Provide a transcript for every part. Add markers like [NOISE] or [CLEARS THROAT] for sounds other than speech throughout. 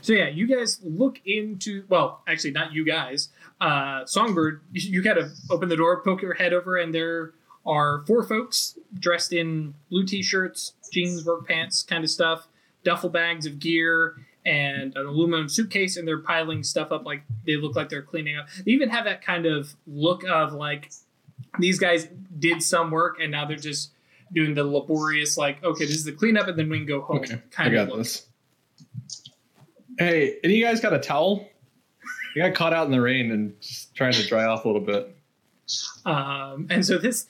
So yeah, you guys look into well, actually not you guys. Uh, Songbird, [LAUGHS] you, kind of open the door, poke your head over, and there are four folks dressed in blue t-shirts, jeans, work pants, kind of stuff, duffel bags of gear, and an aluminum suitcase, and they're piling stuff up like they look like they're cleaning up. They even have that kind of look of like these guys did some work and now they're just doing the laborious like okay this is the cleanup and then we can go home Okay, kind I of look. this. Hey, any you guys got a towel? I got caught out in the rain and just trying to dry off a little bit. Um, and so this,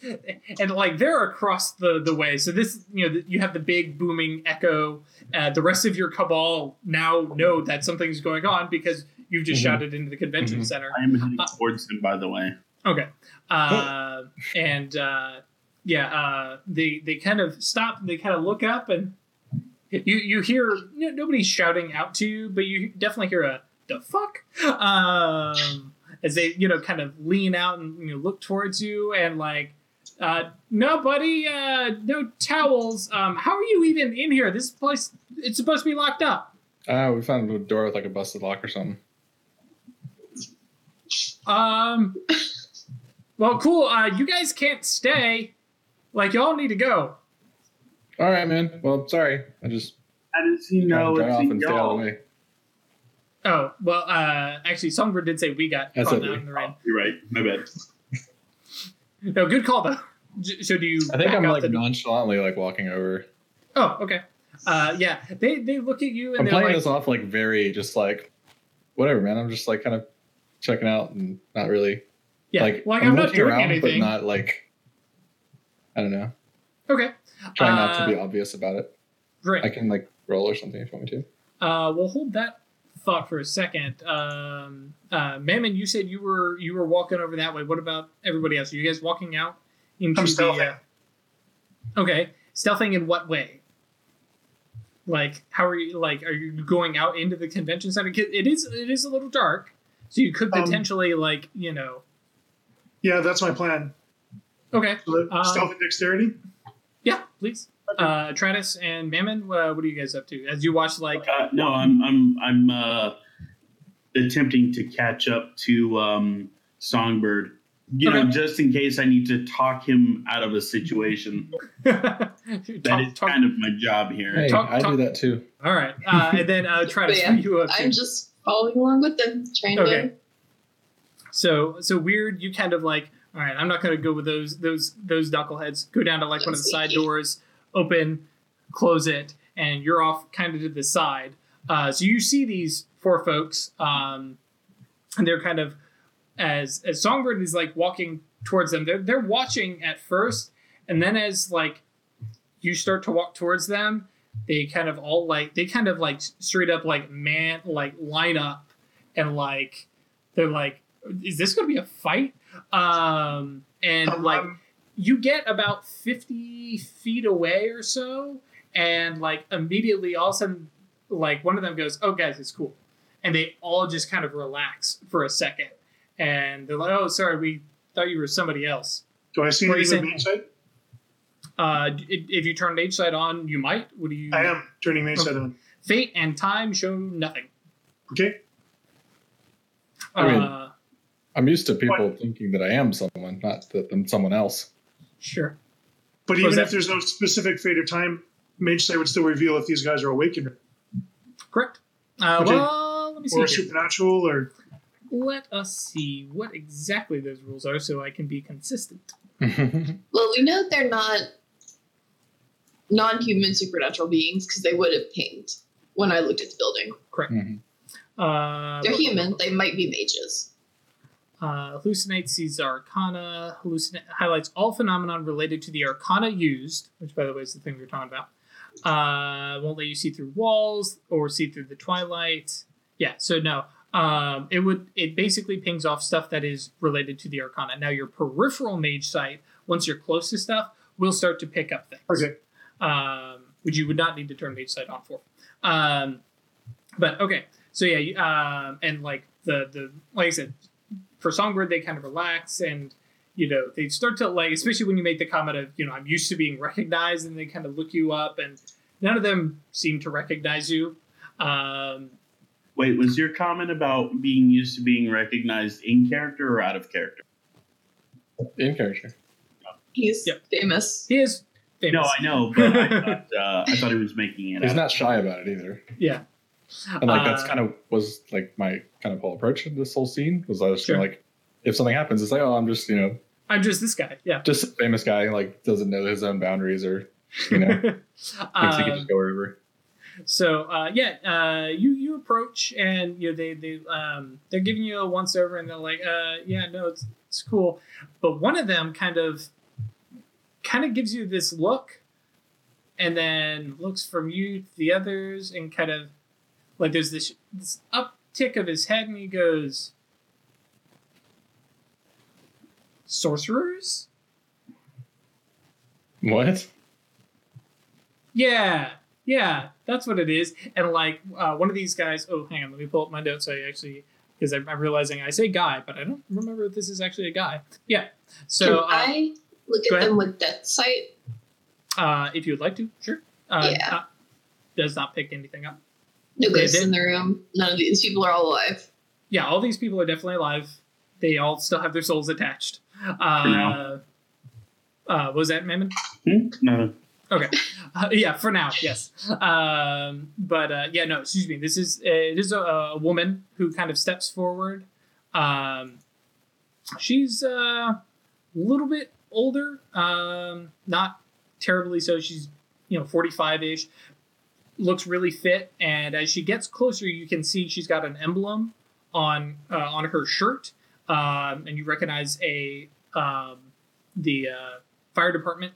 and like they're across the the way. So this, you know, you have the big booming echo. Uh, the rest of your cabal now know that something's going on because you've just Mhm. shouted into the convention Mhm. center. I am heading Uh, towards him, by the way. Okay. Uh, and uh, yeah, uh, they they kind of stop. They kind of look up, and you you hear you know, nobody's shouting out to you, but you definitely hear a the fuck um, as they you know kind of lean out and you know, look towards you and like. Uh, no, buddy. Uh, no towels. Um, how are you even in here? This place, it's supposed to be locked up. Ah, we found a door with like a busted lock or something. Um, well, cool. Uh, you guys can't stay. Like, y'all need to go. All right, man. Well, sorry. I just How does he tried know to dry it's off a and stay out of y'all? the way. Oh, well, uh, actually, Songbird did say we got That's caught okay. out in the rain. Oh, you're right. My bad. No, good call, though. J- So do you I think back I'm like the... nonchalantly like walking over. Oh, okay. Uh, yeah, they, they look at you and I'm they're playing like, this off like very just like whatever, man. I'm just like kind of checking out and not really yeah, like like, I'm, not looking doing around, anything. but not like I don't know. Okay. Trying not Uh, to be obvious about it. Great. I can like roll or something if you want me to. Uh, we'll hold that thought for a second. Um, uh, Mammon, you said you were you were walking over that way. What about everybody else? Are you guys walking out into I'm the? stealthing. Uh, okay, stealthing in what way? Like, how are you? Like, are you going out into the convention center? 'Cause It is it is a little dark, so you could Um, potentially like you know. Yeah, that's my plan. Okay, So, Um, stealth and dexterity. Yeah, please. Uh, Travis and Mammon, uh, what are you guys up to as you watch like? Uh, no, I'm I'm I'm uh, attempting to catch up to um, Songbird. You know, just in case I need to talk him out of a situation. [LAUGHS] That talk, is talk, kind of my job here. Hey, talk- I talk- do that too. all right, uh, [LAUGHS] and then uh, Travis, But what yeah, you up? I'm just following along with them, trying Okay. to. So so weird. You kind of like, all right, I'm not going to go with those those those knuckleheads. Go down to like one of the side doors, open, close it, and you're off kind of to the side. Uh, so you see these four folks, um, and they're kind of as as Songbird is like walking towards them. They're they're watching at first, and then as like you start to walk towards them, they kind of all like they kind of like straight up like man like line up and like they're like is this going to be a fight um and Um, like um, you get about 50 feet away or so and like immediately all of a sudden like one of them goes oh guys it's cool and they all just kind of relax for a second and they're like oh sorry we thought you were somebody else do I see what you anything with saying? mage sight? uh if, if you turn mage sight on you might what do you I am turning mage sight on. fate and time show nothing Okay. I mean- uh I'm used to people What? thinking that I am someone, not that I'm someone else. sure But Was even that- if there's no specific fate or time, mage sight would still reveal if these guys are awakened correct uh Okay. well let me see or here. supernatural or let us see what exactly those rules are so I can be consistent. [LAUGHS] Well, we know they're not non-human supernatural beings because they would have pinged when I looked at the building. Mhm. Uh, They're human. They might be mages. Uh, hallucinates sees arcana. Hallucinate highlights all phenomenon related to the arcana used, which by the way is the thing we were talking about. Uh, won't let you see through walls or see through the twilight. Yeah, so no. Um, it would it basically pings off stuff that is related to the arcana. Now your peripheral mage sight, once you're close to stuff, will start to pick up things. okay. um, which you would not need to turn mage sight on for. Um, but okay, so yeah, you- um, and like the the like I said, for Songbird they kind of relax and you know they start to like, especially when you make the comment of you know I'm used to being recognized, and they kind of look you up, and none of them seem to recognize you. Um, Wait, was your comment about being used to being recognized in character or out of character? In character. He's Yep. famous. He is famous. No, I know, but I thought, uh, I thought he was making it. He's out. not shy about it either. Yeah. And like that's Uh, kind of was like my kind of whole approach of this whole scene was I was Sure. like if something happens, it's like, oh I'm just, you know, I'm just this guy. Yeah. just a famous guy, like doesn't know his own boundaries or you know, [LAUGHS] thinks he can Um, just go wherever. So uh, yeah, uh, you you approach and you know they they um, they're giving you a once over and they're like, uh, yeah, no, it's it's cool, but one of them kind of kind of gives you this look, and then looks from you to the others and kind of like there's this this uptick of his head and he goes, sorcerers. What? Yeah, yeah, that's what it is. And like uh, one of these guys. Oh, hang on, let me pull up my notes. So I actually, because I'm, I'm realizing I say guy, but I don't remember if this is actually a guy. Yeah. So Can uh, I look at ahead. them with Death Sight? uh, if you would like to, sure. Uh, Yeah. uh, does not pick anything up. No ghosts in the room. None of these people are all alive. Yeah, all these people are definitely alive. They all still have their souls attached. Uh, now. uh, what was that, Mammon? Hmm? No, Okay. [LAUGHS] Uh, yeah, for now, yes. Um, but uh, yeah, no, excuse me. This is uh, it is a, a woman who kind of steps forward. Um, she's uh, a little bit older, um, not terribly so. She's you know forty five ish. Looks really fit, and as she gets closer, you can see she's got an emblem on uh, on her shirt, um, and you recognize a um, the uh, fire department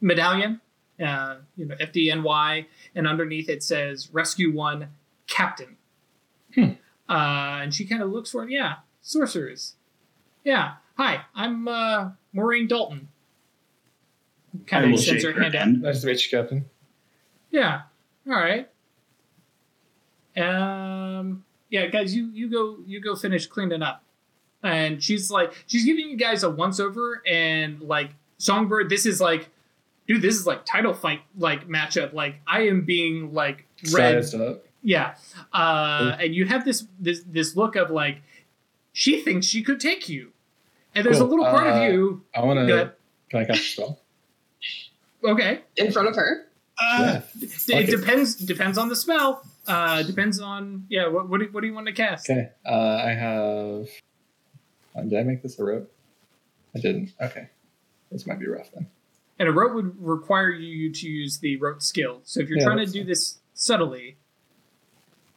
medallion, uh, you know, FDNY, and underneath it says Rescue One Captain. Hmm. Uh, and she kind of looks for it. Yeah, sorcerers. Yeah. Hi, I'm uh, Maureen Dalton. Kind of will extends shake her her hand out. hand. Nice to meet you, Captain. Yeah. All right. Um. Yeah, guys, you you go you go finish cleaning up, and she's like she's giving you guys a once over, and like Songbird, this is like, dude, this is like title fight like matchup. Like I am being like red, up. yeah, uh, and you have this this this look of like she thinks she could take you, and there's Cool. a little part Uh, of you. I wanna Go can I cast a spell? Okay, In front of her? Yeah. it Okay. depends depends on the spell. Uh, depends on yeah. What what do, what do you want to cast? Okay. Uh, I have uh, did I make this a rote? I didn't. Okay. This might be rough then. And a rote would require you to use the rote skill. So if you're Yeah, trying to do fine. this subtly,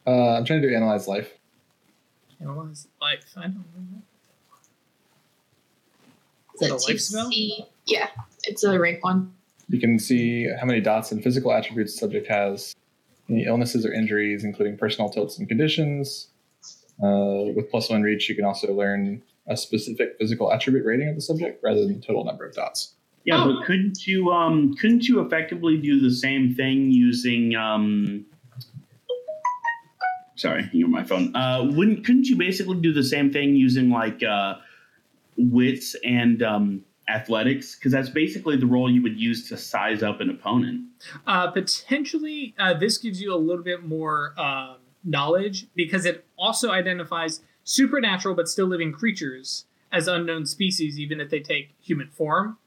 Uh, I'm trying to do analyze life. analyze life. I don't know. Is that The life spell? Yeah, it's a rank one. You can see how many dots and physical attributes the subject has, any illnesses or injuries, including personal tilts and conditions. Uh, with plus one reach, you can also learn a specific physical attribute rating of the subject rather than the total number of dots. Yeah, Oh. but couldn't you um couldn't you effectively do the same thing using um sorry, you're my phone. Uh wouldn't couldn't you basically do the same thing using like uh wits and um athletics? Because that's basically the role you would use to size up an opponent. Uh, potentially, uh, this gives you a little bit more um, knowledge because it also identifies supernatural but still living creatures as unknown species, even if they take human form.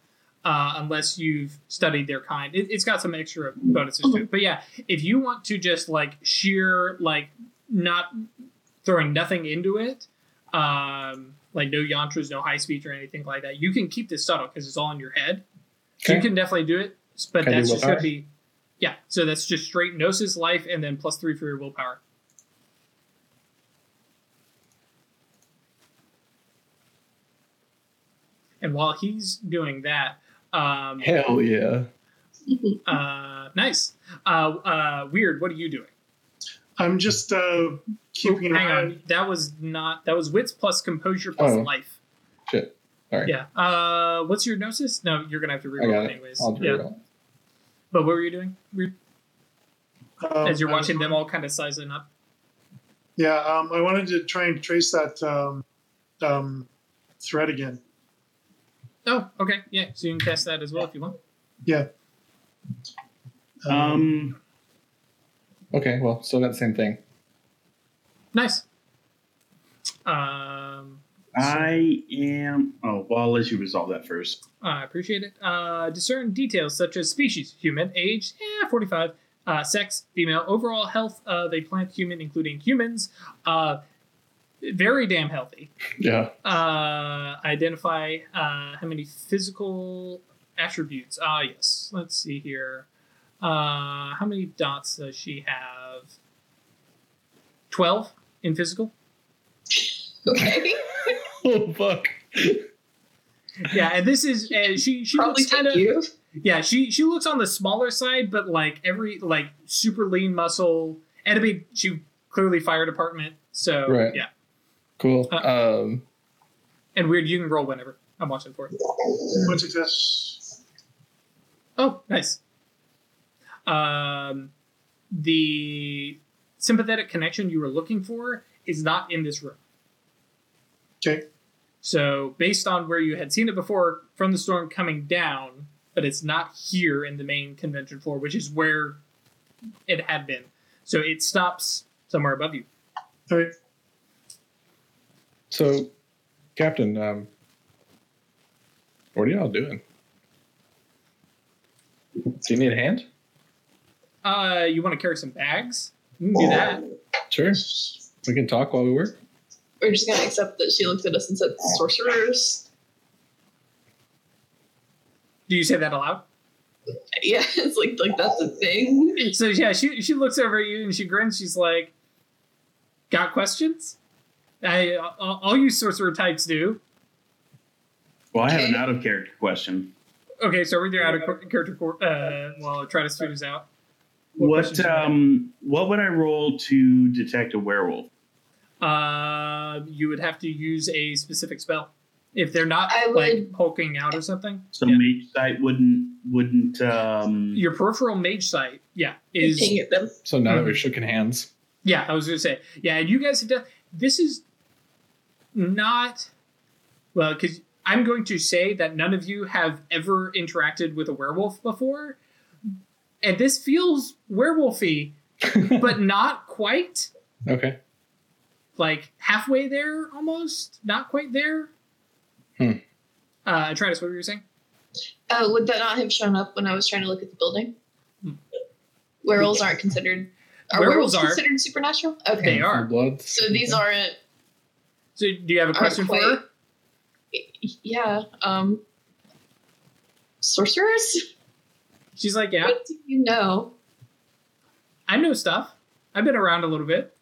Uh, unless you've studied their kind, it, it's got some extra bonuses to it. But yeah, if you want to just like sheer like not throwing nothing into it, um, like no yantras, no high speech or anything like that, you can keep this subtle because it's all in your head. So you can definitely do it, but Can that's just going to be, yeah. So that's just straight gnosis life and then plus three for your willpower. And while he's doing that, um, Hell yeah. [LAUGHS] uh, nice. Uh, uh, weird. What are you doing? I'm just keeping hang on. That was not. That was wits plus composure plus Oh. life. Shit. Sorry. Yeah. Uh, what's your gnosis? No, you're gonna have to I reroll it it. anyways. I'll yeah. it. But what were you doing? Weird. um, As you're watching them all kind of sizing up. Yeah, um, I wanted to try and trace that um, um, thread again. Oh, okay. Yeah. So you can cast that as well if you want. Yeah. Um Okay, well, still got the same thing. Nice. Um, I am. Oh, well, I'll let you resolve that first. I appreciate it. Uh, discern details such as species, human, age, eh, 45, uh, sex, female, overall health of a plant human, including humans, uh, very damn healthy. Yeah. Uh, identify uh, how many physical attributes. Ah, yes. Let's see here. Uh, how many dots does she have? 12 in physical? Okay. [LAUGHS] Oh fuck. Yeah, and this is uh, she. She Probably looks kind of you. yeah. She she looks on the smaller side, but like every like super lean muscle. And I mean, she clearly fire department. So Right. yeah, Cool. Uh, Um. and weird. You can roll whenever. I'm watching for it. One success. Oh, nice. Um, the sympathetic connection you were looking for is not in this room. Okay. So, based on where you had seen it before from the storm coming down, but it's not here in the main convention floor, which is where it had been. So, it stops somewhere above you. All right. So, Captain, um, what are y'all doing? Do you need a hand? Uh, you want to carry some bags? You can do that. Sure. We can talk while we work. We're just gonna accept that she looked at us and said sorcerers. Do you say that aloud? Yeah, [LAUGHS] it's like like that's a thing. So yeah, she she looks over at you and she grins. She's like, "Got questions? I all all you sorcerer types do." Well, I have an out of character question. Okay, so read your out of character. Uh, well, I'll try to smooth this out. What What questions you have? um what would I roll to detect a werewolf? Uh, you would have to use a specific spell if they're not I like would- poking out or something. So Yeah. mage sight wouldn't wouldn't um Your peripheral mage sight, yeah, is them. So now that Mhm. we're shooking hands, Yeah, I was gonna say, yeah, and you guys have done. This is not well because I'm going to say that none of you have ever interacted with a werewolf before, and this feels werewolfy, [LAUGHS] but not quite. okay. Like halfway there, almost not quite there. Hmm. Uh, Travis, what were you saying? Uh, would that not have shown up when I was trying to look at the building? Hmm. Werewolves aren't considered. Are Werewolves werewolves, are. considered supernatural? Okay. They are. Blood. So these aren't. So, do you have a aren't question for quite- her? Yeah. Um. Sorcerers? She's like, yeah, What do you know? I know stuff. I've been around a little bit.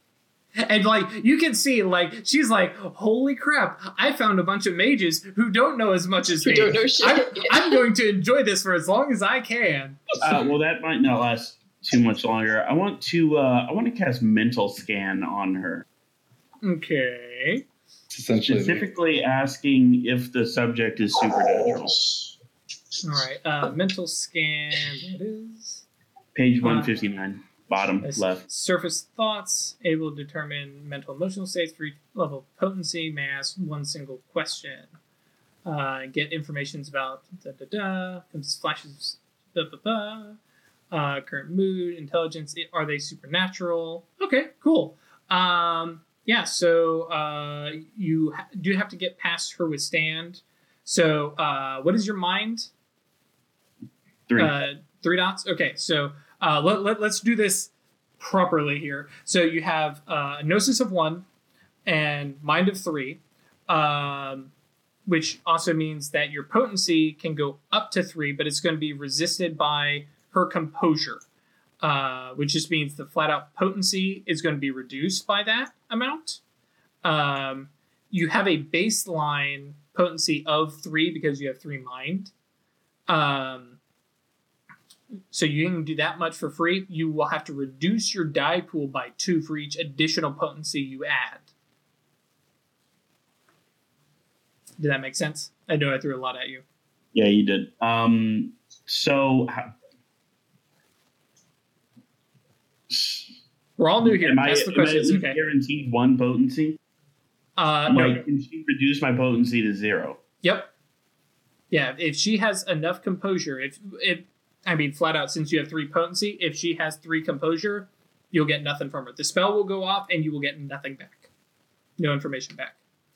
And like you can see, like she's like, "Holy crap! I found a bunch of mages who don't know as much as Who me. don't know shit. I'm, I'm going to enjoy this for as long as I can." uh, well that might not last too much longer. I want to uh I want to cast mental scan on her. Okay. Essentially. Specifically asking if the subject is supernatural. All right. Uh, mental scan. That is Page Uh, 159, bottom left. surface thoughts. Able to determine mental emotional states for each level of potency. May ask one single question. Uh, get informations about da da da. Comes flashes. Da da da. Uh, current mood, intelligence. Are they supernatural? Okay, cool. Um, yeah. So uh, you ha- do have to get past her withstand. So uh, what is your mind? Three. Uh, three dots. Okay, so uh, let, let, let's do this properly here. So you have uh, gnosis of one and mind of three, um, which also means that your potency can go up to three, but it's going to be resisted by her composure, uh, which just means the flat out potency is going to be reduced by that amount. Um, you have a baseline potency of three because you have three mind. Um, so you can do that much for free. You will have to reduce your die pool by two for each additional potency you add. Did that make sense? I know I threw a lot at you. yeah, you did. Um, so how, We're all new here. am I, the am I. Okay. guaranteed one potency? Uh, no. Like, can she reduce my potency to zero? Yep. Yeah. If she has enough composure, if if I mean flat out, since you have three potency, if she has three composure, you'll get nothing from her. The spell will go off, and you will get nothing back, no information back.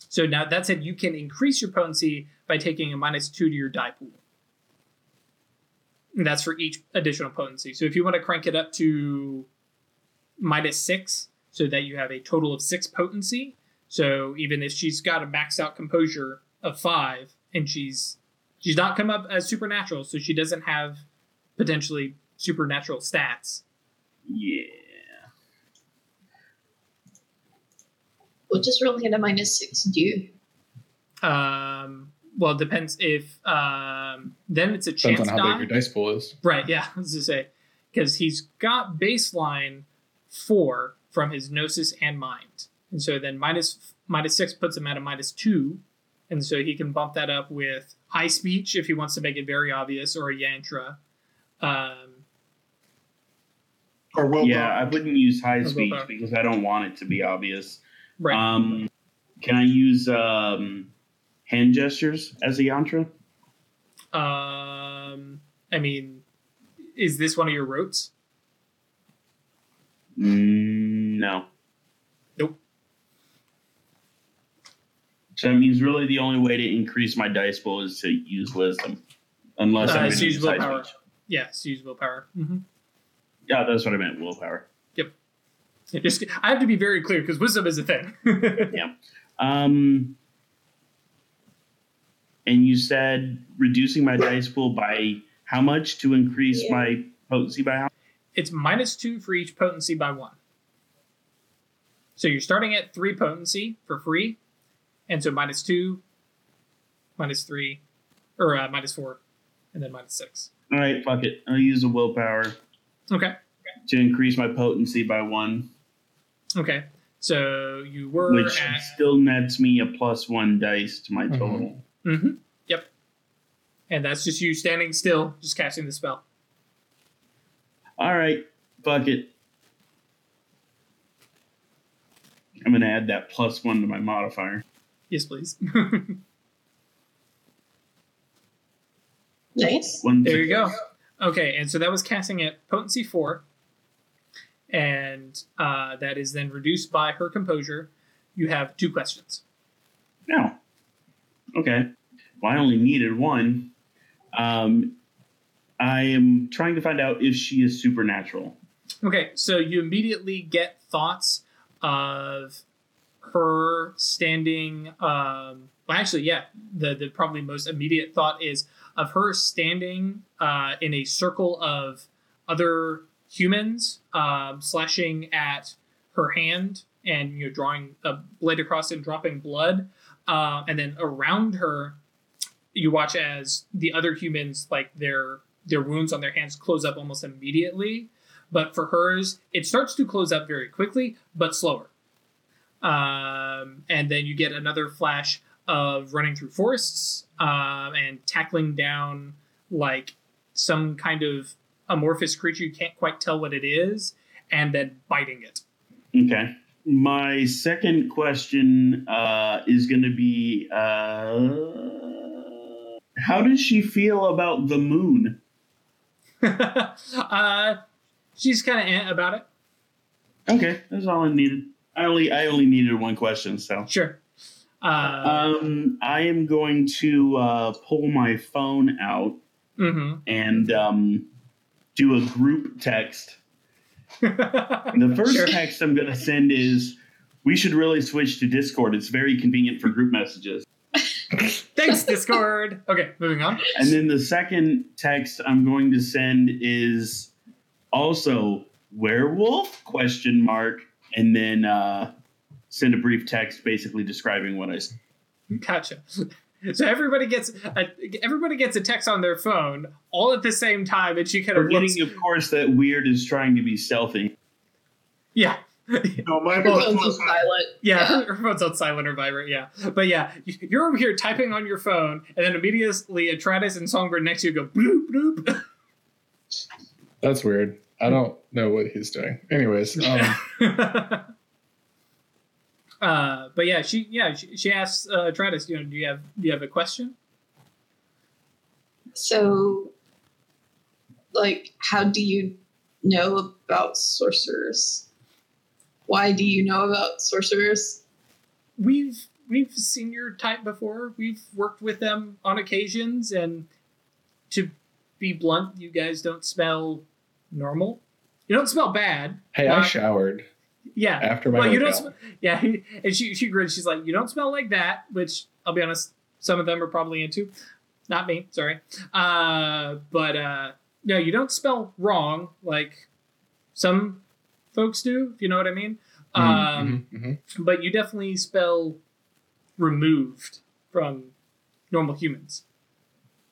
So now that said, you can increase your potency by taking a minus two to your die pool. And that's for each additional potency. So if you want to crank it up to minus six, so that you have a total of six potency. So even if she's got a maxed out composure of five, and she's she's not come up as supernatural, so she doesn't have potentially supernatural stats. Yeah. What does rolling at a minus six do? Um, well, it depends if um, then it's a Depends chance on how die. big your dice pool is. Right, yeah, [LAUGHS] I was to say. Because he's got baseline four from his gnosis and mind. And so then minus minus six puts him at a minus two. And so he can bump that up with high speech if he wants to make it very obvious, or a yantra. Um, Or will yeah, I wouldn't use high Or speech because I don't want it to be obvious. right. Um, can I use um, hand gestures as a yantra? um, I mean, is this one of your rotes? Mm, no. Nope. So that means really the only way to increase my dice pool is to use wisdom, unless Uh, I'm going to use use high willpower. speech. Yes, use willpower. Mm-hmm. Yeah, that's what I meant. Willpower. Yep. Just, I have to be very clear because wisdom is a thing. [LAUGHS] Yeah. Um, and you said reducing my dice pool by how much to increase Yeah. my potency by how? it's minus two for each potency by one. So you're starting at three potency for free, and so minus two, minus three, or uh, minus four, and then minus six. All right, fuck it. I'll use a willpower Okay, to increase my potency by one, okay. So you were which at still nets me a plus one dice to my Mhm. total. hmm Yep. And that's just you standing still, just casting the spell. All right, fuck it. I'm gonna add that plus one to my modifier. Yes, please. [LAUGHS] Nice. One there you go. Okay, and so that was casting at potency four, and uh, that is then reduced by her composure. You have two questions. No. Okay. Well, I only needed one. Um, I am trying to find out if she is supernatural. Okay, so you immediately get thoughts of her standing. Um, well, actually, yeah, the the probably most immediate thought is of her standing uh, in a circle of other humans, um, slashing at her hand and you know drawing a blade across and dropping blood, uh, and then around her, you watch as the other humans like their their wounds on their hands close up almost immediately. But for hers it starts to close up very quickly but slower. Um, and then you get another flash of running through forests um, and tackling down like some kind of amorphous creature you can't quite tell what it is and then biting it Okay. My second question uh, is going to be uh, How does she feel about the moon? [LAUGHS] uh, she's kind of eh about it Okay, that's all I needed. I only I only needed one question, so sure uh, um, I am going to uh, pull my phone out mhm. and um, do a group text. [LAUGHS] The first Sure. text I'm going to send is we should really switch to Discord. It's very convenient for group messages. [LAUGHS] Thanks, Discord. Okay, moving on. And then the second text I'm going to send is also werewolf question mark and then uh, send a brief text basically describing what what I s- Gotcha. [LAUGHS] So everybody gets a, everybody gets a text on their phone all at the same time, and she kind of looks. Forgetting, of course, that Weird is trying to be stealthy. Yeah, [LAUGHS] No, my Her both phone's on silent. yeah. Her phone's on silent or vibrate. Yeah, but yeah, you're over here typing on your phone, and then immediately Atratus and Songbird next to you go bloop bloop. That's weird. I don't know what he's doing. Anyways, um, [LAUGHS] uh, but yeah, she yeah she, she asks uh, Atratus, you know, do you have do you have a question? So, like, how do you know about sorcerers? why do you know about sorcerers? we've we've seen your type before. We've worked with them on occasions, and to be blunt, you guys don't smell normal. You don't smell bad. Hey, I showered Yeah. after my Well, you don't. Sm- yeah, and she she grins. She's like, you don't smell like that. Which I'll be honest, some of them are probably into. Not me, sorry. Uh, but uh, no, you don't smell wrong like some folks do. If you know what I mean. Mhm, Um, mhm, mhm. but you definitely spell removed from normal humans.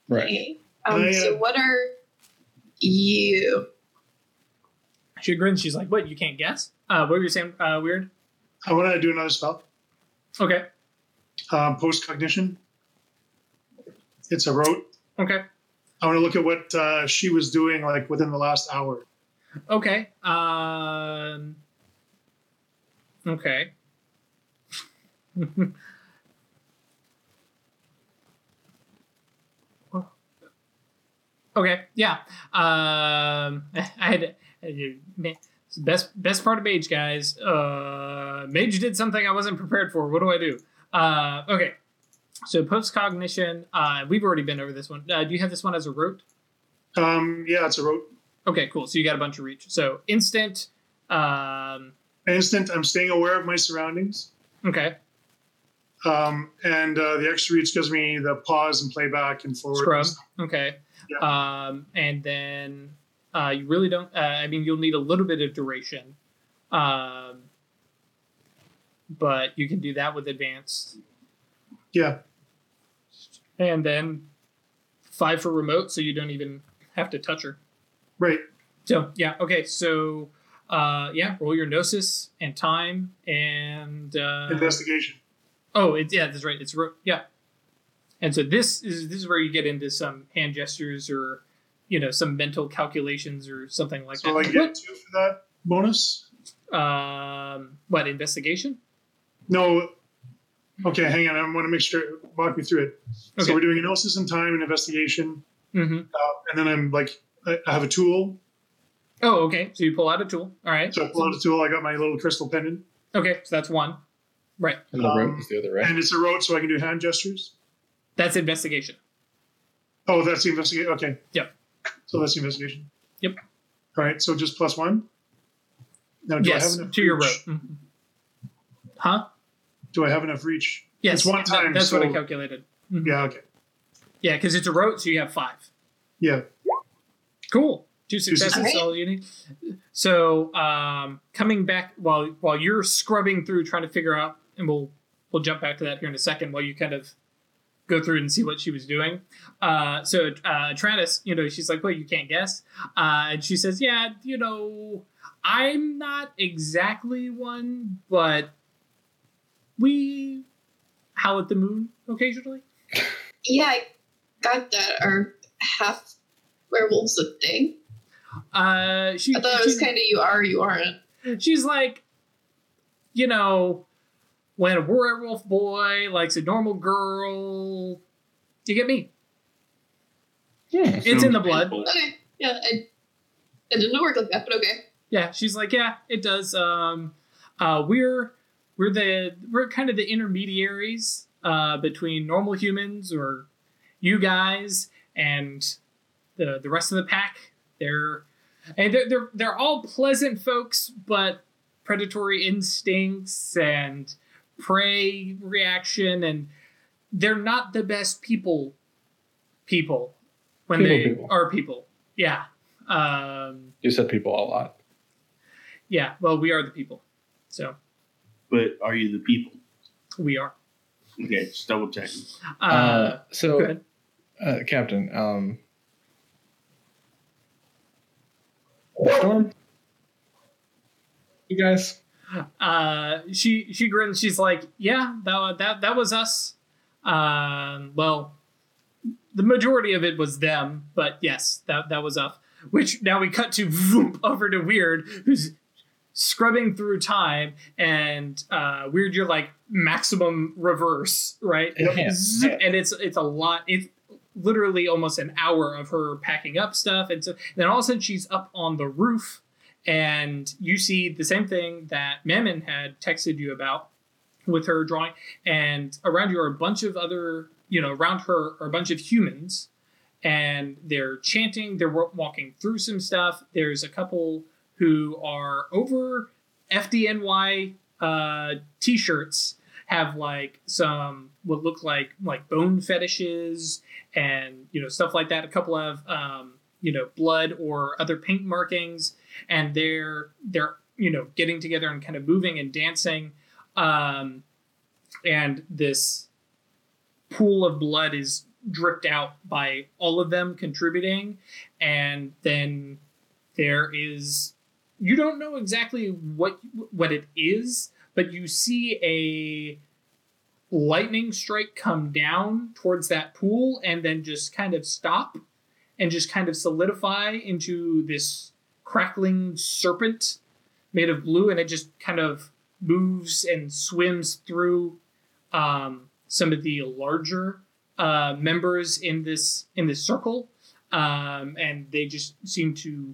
Right. Okay. Um, I, uh, so what are you? She grins. She's like, "What? You can't guess? Uh, what were you saying? Uh, weird. I want to do another spell. Okay. Um, Post cognition. It's a rote. Okay. I want to look at what uh, she was doing like within the last hour. Okay. Um. Okay. [LAUGHS] okay. Yeah. Um. [LAUGHS] I had. It's the best best part of mage, guys. Uh, mage did something I wasn't prepared for. What do I do? Uh. Okay. So post cognition. Uh, we've already been over this one. Uh, do you have this one as a rote? Um, yeah, it's a rote. Okay, cool. So you got a bunch of reach. So instant. Um, Instant. I'm staying aware of my surroundings. okay. Um, and uh, the extra reach gives me the pause and playback and forward. Scrub. Okay. Yeah. Um, and then uh, you really don't. Uh, I mean, you'll need a little bit of duration. Um, but you can do that with advanced. Yeah. And then five for remote, so you don't even have to touch her. Right. So yeah, okay. So uh, yeah, roll your gnosis and time and uh, Investigation. Oh, it's yeah, that's right. It's ro- yeah. And so this is this is where you get into some hand gestures or you know some mental calculations or something like that. So I that. get two for that bonus. What? Um, what investigation? No. Okay, hang on. I want to make sure. Walk me through it. Okay. So we're doing analysis and time and investigation, Mm-hmm. uh, and then I'm like, I I have a tool. Oh, okay. So you pull out a tool. All right. So I pull out a tool. I got my little crystal pendant, Okay, so that's one. Right. And the Um, rote is the other, right? and it's a rote, so I can do hand gestures. That's investigation. Oh, that's the investigation. Okay. Yep. So that's the investigation. Yep. All right. So just plus one. Now, do I have enough to your rote. reach? Mhm. Huh? Do I have enough reach? Yes. It's one that- time, that's what I so- calculated. Mhm. Yeah. Okay. Yeah, because it's a rote, so you have five. Yeah. Cool. Two successes, successes. all you need. So, um, coming back while while you're scrubbing through trying to figure out, and we'll we'll jump back to that here in a second while you kind of go through and see what she was doing. Uh, so, uh, Travis, you know, she's like, "Well, you can't guess," uh, and she says, "Yeah, you know, I'm not exactly one, but we howl at the moon occasionally." [LAUGHS] Yeah, I got that. Are half werewolves a thing? Uh, she, I thought it was kind of you are, you aren't. she's like, you know, when a werewolf boy likes a normal girl, Do you get me. Yeah, it's in the blood. Okay, yeah, I, I didn't know it worked like that, but okay. Yeah, she's like, yeah, it does. Um, uh, we're we're the we're kind of the intermediaries uh, between normal humans or you guys and the the rest of the pack. They're and they're they're, they're all pleasant folks, but predatory instincts and prey reaction, and they're not the best people. People when People they people. are people. Yeah. Um, You said people a lot. yeah, well, we are the people. So But are you the people? we are. Okay, just double checking. Uh, Uh, go so, ahead. uh, Captain, um, the storm. You guys, Uh, she she grins. She's like, "Yeah, that that that was us. Um, well, the majority of it was them, but yes, that that was us." Which now we cut to over to Weird, who's scrubbing through time, and uh, Weird, you're like maximum reverse, right? Zip, and it's it's a lot. It's literally almost an hour of her packing up stuff, and so then all of a sudden she's up on the roof, and you see the same thing that Mammon had texted you about with her drawing. And around you are a bunch of other, you know, around her are a bunch of humans, and they're chanting. They're walking through some stuff. There's a couple who are over FDNY uh, t-shirts have like some what look like like bone fetishes and you know stuff like that. A couple of um, you know blood or other paint markings, and they're they're you know getting together and kind of moving and dancing. Um, and this pool of blood is dripped out by all of them contributing, and then there is you don't know exactly what what it is, but you see a lightning strike come down towards that pool and then just kind of stop and just kind of solidify into this crackling serpent made of blue and it just kind of moves and swims through um, some of the larger uh, members in this in this circle. Um, and they just seem to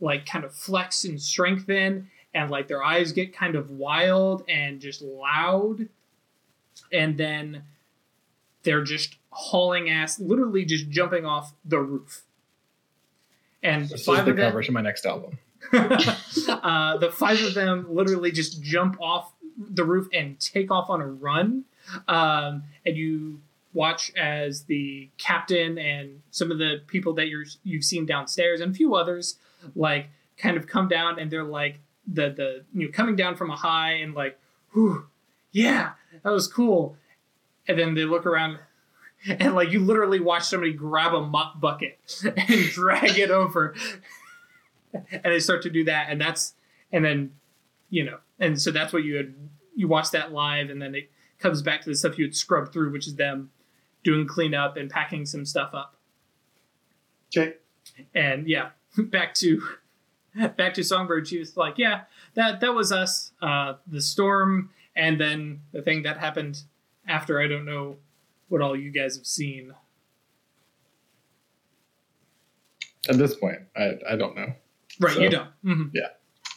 like kind of flex and strengthen and like their eyes get kind of wild and just loud. And then they're just hauling ass literally just jumping off the roof and This is the of cover to my next album. [LAUGHS] uh, the five of them literally just jump off the roof and take off on a run. Um, and you watch as the captain and some of the people that you're you've seen downstairs and a few others like kind of come down and they're like the the you know coming down from a high and like whew, yeah that was cool and then they look around [LAUGHS] and like you literally watch somebody grab a mop bucket [LAUGHS] and drag it over and they start to do that and that's and then you know and so that's what you had you watch that live and then it comes back to the stuff you had scrubbed through which is them doing cleanup and packing some stuff up Okay. and yeah [LAUGHS] back to back to songbird she was like yeah that that was us uh the storm and then the thing that happened after i don't know what all you guys have seen At this point, I, I don't know. right you don't Mm-hmm.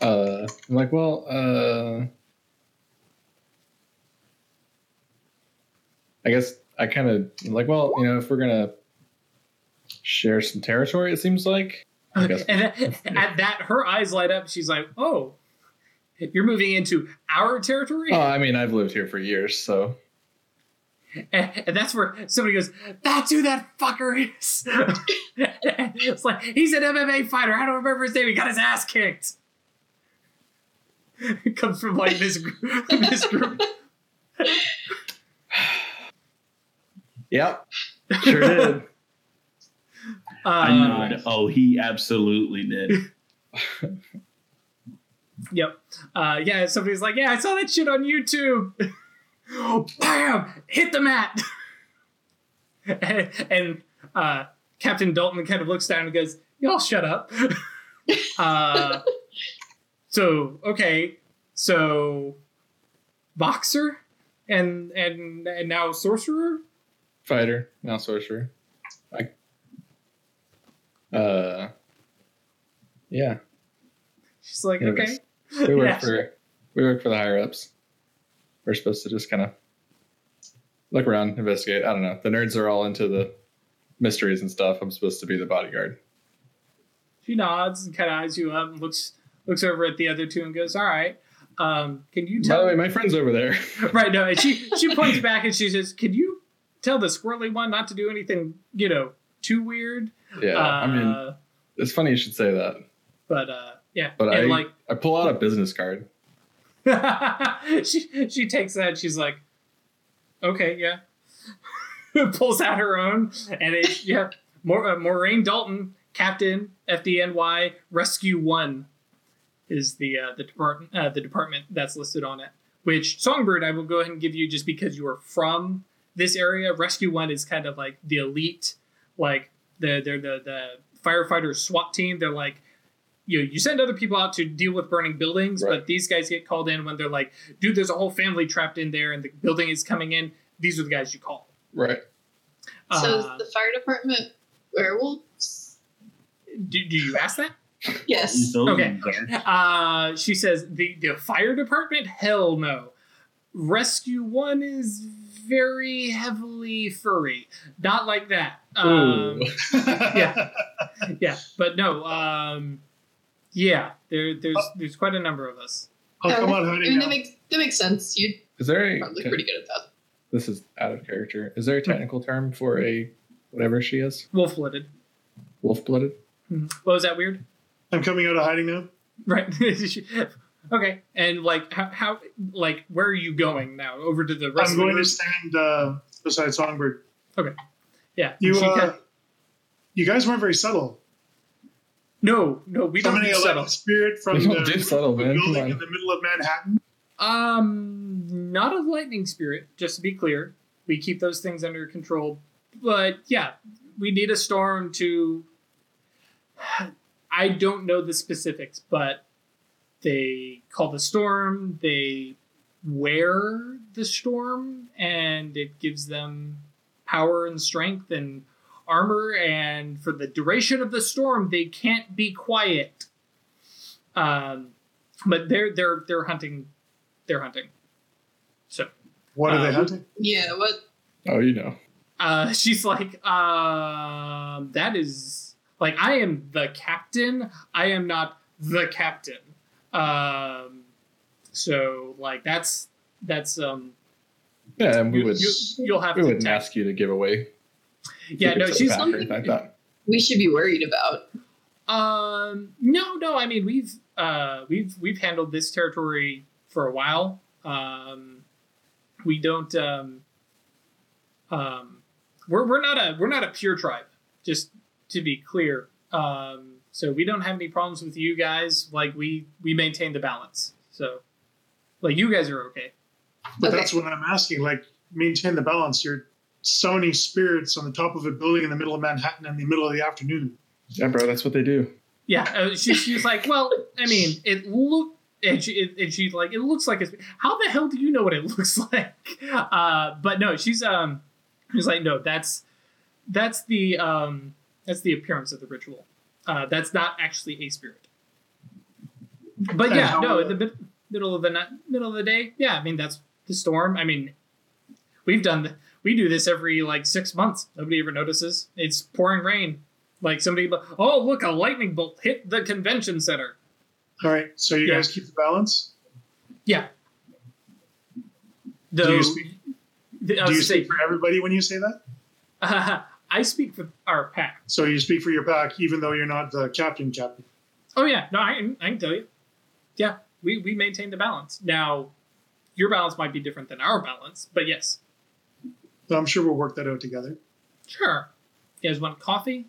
Uh, I'm like, well, uh, I guess I kind of like, well, you know, if we're gonna share some territory, it seems like. And at, [LAUGHS] at that her eyes light up she's like oh you're moving into our territory Oh, I mean, I've lived here for years, so and, and that's where somebody goes that's who that fucker is [LAUGHS] it's like he's an mma fighter i don't remember his name he got his ass kicked [LAUGHS] it comes from like this group, [LAUGHS] this group yep, sure did. I Um, nod. Oh, he absolutely did. Yep. Uh, yeah, somebody's like, yeah, I saw that shit on YouTube. Bam! Hit the mat. and and uh, Captain Dalton kind of looks down and goes, y'all shut up. [LAUGHS] uh, so, okay. So, boxer and and and now sorcerer? Fighter, now sorcerer. I, uh, yeah, She's like, Anyways. okay. we work [LAUGHS] Yeah. for we work for the higher ups. We're supposed to just kind of look around, investigate. I don't know. The nerds are all into the mysteries and stuff. I'm supposed to be the bodyguard. She nods and kind of eyes you up and looks looks over at the other two and goes, all right. Um, can you tell?" By the way, my friend's over there. [LAUGHS] right no she she points back and she says can you tell the squirrely one not to do anything you know too weird yeah, I mean, Uh, it's funny you should say that. but uh yeah But and I I pull out a business card. [LAUGHS] she she takes that she's like okay yeah [LAUGHS] pulls out her own and it yeah More, uh, Maureen Dalton captain FDNY rescue 1 is the uh, the department uh, the department that's listed on it which Songbird I will go ahead and give you just because you are from this area. Rescue One is kind of like the elite, like the they're the the firefighter SWAT team. They're like you you send other people out to deal with burning buildings, Right. but these guys get called in when they're like, dude, there's a whole family trapped in there and the building is coming in. These are the guys you call. Right. So Uh, is the fire department werewolves? do, do you ask that? Yes. Okay. Uh, she says the the fire department. Hell no. Rescue one is very heavily furry. Not like that. Um, [LAUGHS] yeah. yeah, but no. Um, yeah, there there's there's quite a number of us. Oh, come on, I mean, now. that makes that makes sense. You'd Is there a probably pretty good at that. this is out of character? Is there a technical term for a whatever she is? Wolf blooded. Wolf blooded? What was that weird? I'm coming out of hiding now. Right. [LAUGHS] okay. And like how, how like where are you going now? Over to the rest I'm of the going to stand uh, beside Songbird. Okay. Yeah. You, she uh, can- you guys weren't very subtle. No, no, we don't Summoning do a spirit from You the, don't do subtle, the man. Building in the middle of Manhattan. Um, not a lightning spirit. Just to be clear, we keep those things under control. But yeah, we need a storm to. [SIGHS] I don't know the specifics, but they call the storm. They wear the storm, and it gives them power and strength and armor. And for the duration of the storm, they can't be quiet. Um, but they're they're they're hunting they're hunting. So What are Uh, they hunting? Yeah. What? Oh, you know. uh, [LAUGHS] she's like, um, that is like I am the captain. I am not the captain. Um, so like that's that's um Yeah, and we you, would you, you'll have we to wouldn't tech- ask you to give away. Yeah no she's the path or anything like that. We should be worried about. Um, no, no. I mean, we've uh, we've we've handled this territory for a while. Um, we don't. Um, um, we're we're not a we're not a pure tribe. Just to be clear. Um, so we don't have any problems with you guys. Like we we maintain the balance. So, like you guys are okay. But Okay. that's what I'm asking. Like, maintain the balance. You're summoning spirits on the top of a building in the middle of Manhattan in the middle of the afternoon. Yeah, bro, that's what they do. Yeah, uh, she, she's like, well, I mean, it look, and she, it, and she's like, it looks like it's. How the hell do you know what it [LAUGHS] looks like? Uh, but no, she's um, she's like, no, that's that's the um, that's the appearance of the ritual. Uh, that's not actually a spirit. But And yeah, no, in the middle of the night, middle of the day, yeah, I mean that's the storm. I mean, we've done th- we do this every like six months. Nobody ever notices. It's pouring rain. Like somebody, oh look, a lightning bolt hit the convention center. All right. So you Yeah. guys keep the balance. Yeah. Do you speak, the- uh, do you speak for everybody when you say that? [LAUGHS] I speak for our pack. So you speak for your pack, even though you're not the captain. Captain. Oh yeah, no, I I can tell you. Yeah, we we maintain the balance. Now, your balance might be different than our balance, but yes, But I'm sure we'll work that out together. sure. You guys want coffee?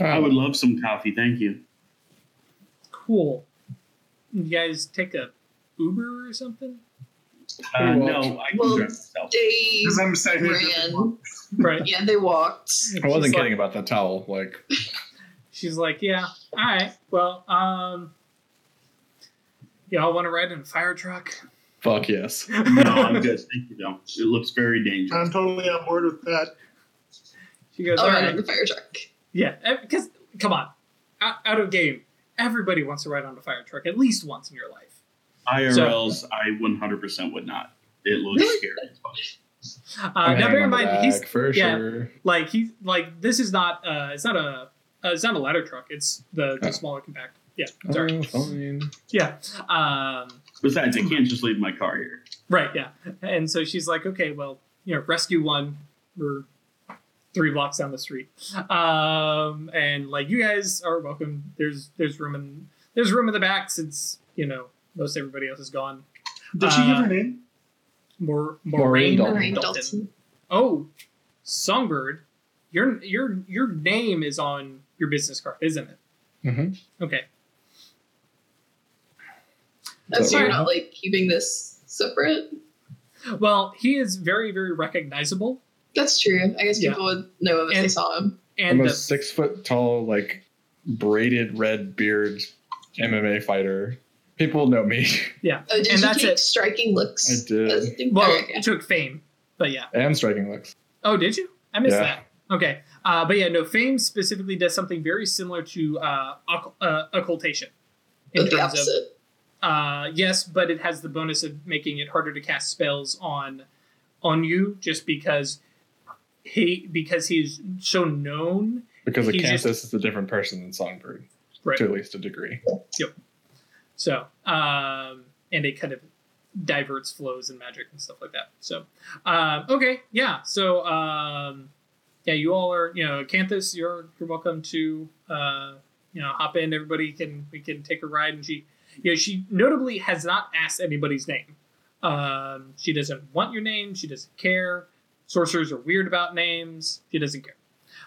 I would love some coffee. Thank you. Cool. You guys take a Uber or something? Uh, Well, no, I can well, drive myself. They Because I'm saying ran. Right. Yeah, they walked. I wasn't She's kidding like- about that towel. Like, She's like, yeah, all right. Well, um, y'all want to ride in a fire truck? Fuck yes. [LAUGHS] no, I'm good. Thank you, though. It looks very dangerous. I'm totally on board with that. She goes, I'll all ride right. on the fire truck. Yeah, because come on, out, out of game. Everybody wants to ride on a fire truck at least once in your life. IRLs, I 100% would not. It looks Really? scary. as fuck. Uh, now, bear in on the mind, he's back, for yeah. sure. like he's like this is not uh, it's not a uh, it's not a ladder truck. It's the, the Oh. smaller compact. Yeah, sorry. Oh, fine. Yeah. Um, Besides, I can't just leave my car here. right. Yeah. And so she's like, okay, well, you know, rescue one. We're three blocks down the street. Um, and like you guys are welcome. There's there's room in there's room in the back since you know most everybody else is gone. Did she give Uh, her name? More Maureen Moraine Dalton. Lorraine Dalton. Dalton. Oh, Songbird, your your your name is on your business card, isn't it? Mm-hmm. Okay. Oh, so you're not like keeping this separate? Well, he is very very recognizable, That's true. I guess Yeah. people would know him if they saw him. and I'm a the- six foot tall, like braided red beard MMA fighter. People know me. [LAUGHS] yeah, Oh, did and you that's take it. striking looks? I did. as a thing? Well, it took fame, but yeah. and striking looks. Oh, did you? I missed Yeah. that. Okay. Uh, but yeah, no, Fame specifically does something very similar to uh, occult- uh, occultation. in But the terms of- opposite. Uh, yes, but it has the bonus of making it harder to cast spells on on you, just because he because he's so known. Because Acanthus just- is a different person than Songbird, Right. to at least a degree. Yep. So, um, and it kind of diverts flows and magic and stuff like that. So, um, okay, yeah. So, um, yeah, you all are, you know, Canthus, you're you're welcome to, uh, you know, hop in. Everybody can we can take a ride, and she, you know, she notably has not asked anybody's name. Um, she doesn't want your name. She doesn't care. Sorcerers are weird about names. She doesn't care.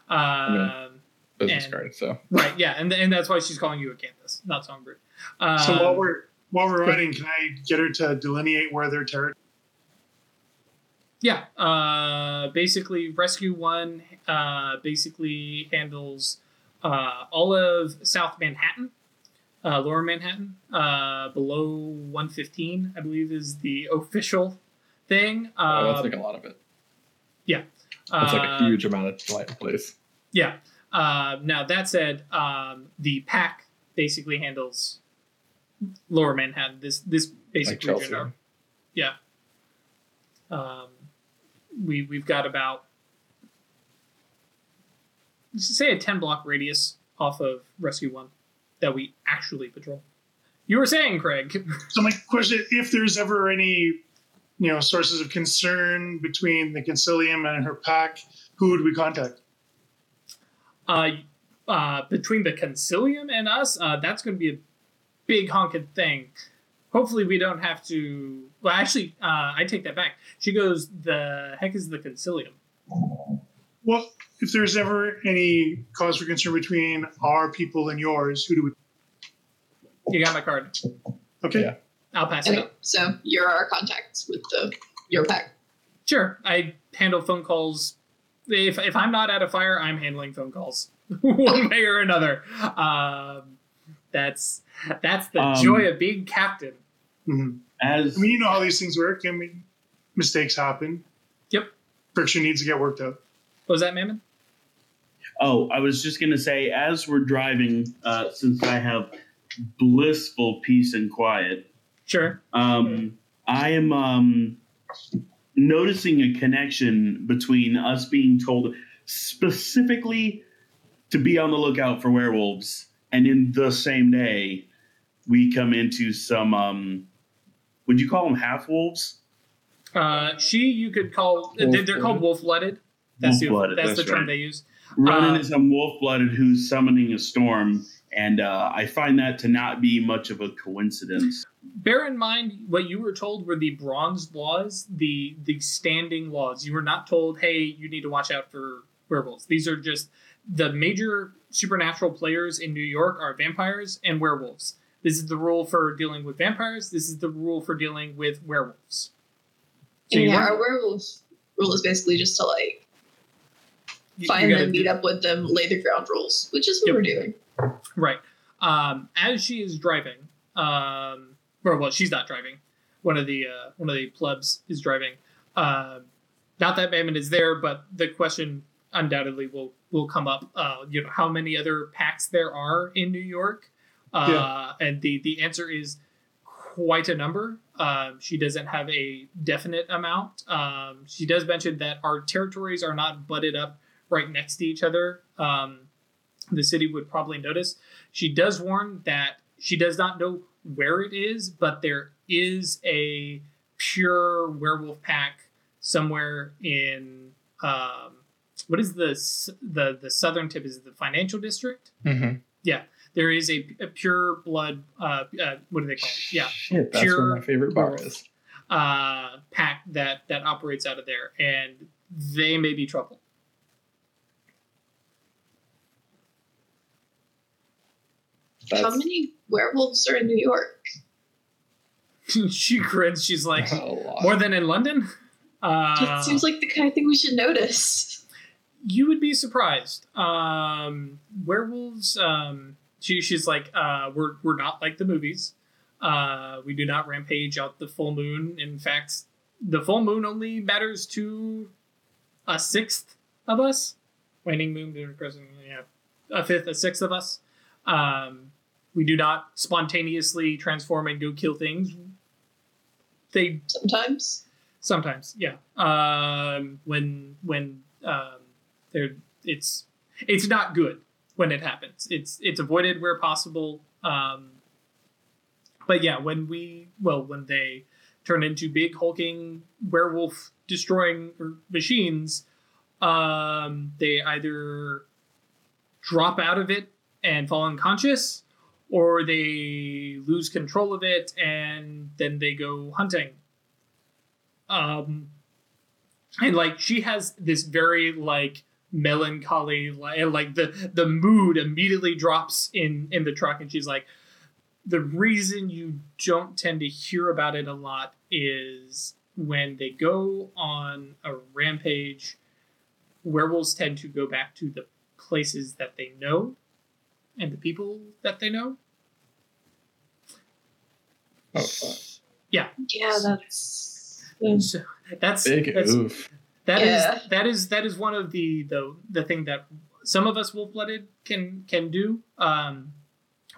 Um, Business And- card. So right, yeah, and and that's why she's calling you Acanthus, not Songbird. Um, So while we're while we're riding, can I get her to delineate where their territory? Yeah, uh, basically, Rescue One uh, basically handles uh, all of South Manhattan, uh, Lower Manhattan, uh, below 115, I believe, is the official thing. uh, that's Um, like a lot of it. yeah, That's like a Uh, huge amount of light place. Yeah. Uh, now that said, um, the pack basically handles Lower Manhattan. This this basic Like region. Are, yeah. Um, we we've got about say a ten block radius off of Rescue One that we actually patrol. You were saying, Craig? So my question: If there's ever any, you know, sources of concern between the Concilium and her pack, who would we contact? uh, uh, between the concilium and us, uh, that's going to be a big honking thing. Hopefully, we don't have to. Well, actually, uh, I take that back. She goes, "The heck is the concilium?" Well, if there's ever any cause for concern between our people and yours, who do we? You got my card. Okay. Yeah. I'll pass it. Okay, so you're our contacts with the your pack. Sure, I handle phone calls. If if I'm not at a fire, I'm handling phone calls, [LAUGHS] one way or another. Um, that's that's the Um, joy of being captain. Mhm. As I mean, you know how these things work. I mean, mistakes happen. Yep. Friction needs to get worked out. What was that, Mammon? Oh, I was just going to say, as we're driving, uh, since I have blissful peace and quiet, Sure. um, I am um, noticing a connection between us being told specifically to be on the lookout for werewolves, and in the same day, we come into some. Um, would you call them half wolves? Uh, she, you could call. They're, they're called wolf blooded. That's the Wolf-blooded, that's, the term right. they use. Running Uh, into some wolf blooded who's summoning a storm, and uh, I find that to not be much of a coincidence. Bear in mind what you were told were the bronze laws, the the standing laws. You were not told, "Hey, you need to watch out for werewolves." These are just the major supernatural players in New York are vampires and werewolves. This is the rule for dealing with vampires. This is the rule for dealing with werewolves. So And yeah, our werewolf rule is basically just to like you- you find gotta them, meet up with them, lay the ground rules, which is what Yep. we're doing. Right. Um, as she is driving, um, or well, she's not driving. One of the uh, one of the plebs is driving. Um, not that Mammon is there, but the question undoubtedly will will come up. Uh, you know, how many other packs there are in New York? Uh, And the the answer is quite a number. Um, she doesn't have a definite amount. Um, she does mention that our territories are not butted up right next to each other. Um, the city would probably notice. She does warn that she does not know where it is, but there is a pure werewolf pack somewhere in um, what is the the the southern tip? Is it the financial district? Mm-hmm. There is a, a pure blood. Uh, uh, what do they call it? Yeah, Shit, that's Pure where my favorite bar is. uh, pack that that operates out of there, and they may be trouble. How many werewolves are in New York? [LAUGHS] she grins. She's like, more than in London. Uh, it seems like the kind of thing we should notice. you would be surprised. Um, werewolves. Um, she, she's like, uh, we're we're not like the movies. Uh, we do not rampage out the full moon. In fact, the full moon only matters to a sixth of us. waning moon, lunar crescent, yeah, a fifth, a sixth of us. Um, we do not spontaneously transform and go kill things. They Sometimes. sometimes, yeah. Um, when when um, they're it's it's not good when it happens. It's it's avoided where possible. Um, but yeah, when we well when they turn into big hulking werewolf destroying machines, um, they either drop out of it and fall unconscious, or they lose control of it and then they go hunting. Um, and like she has this very like melancholy like the the mood immediately drops in in the truck and she's like the reason you don't tend to hear about it a lot is when they go on a rampage werewolves tend to go back to the places that they know and the people that they know Oh, fuck. Yeah, that's. so that's Big that's, oof. That is Yeah. that is that is one of the the the thing that some of us wolf blooded can can do. Um,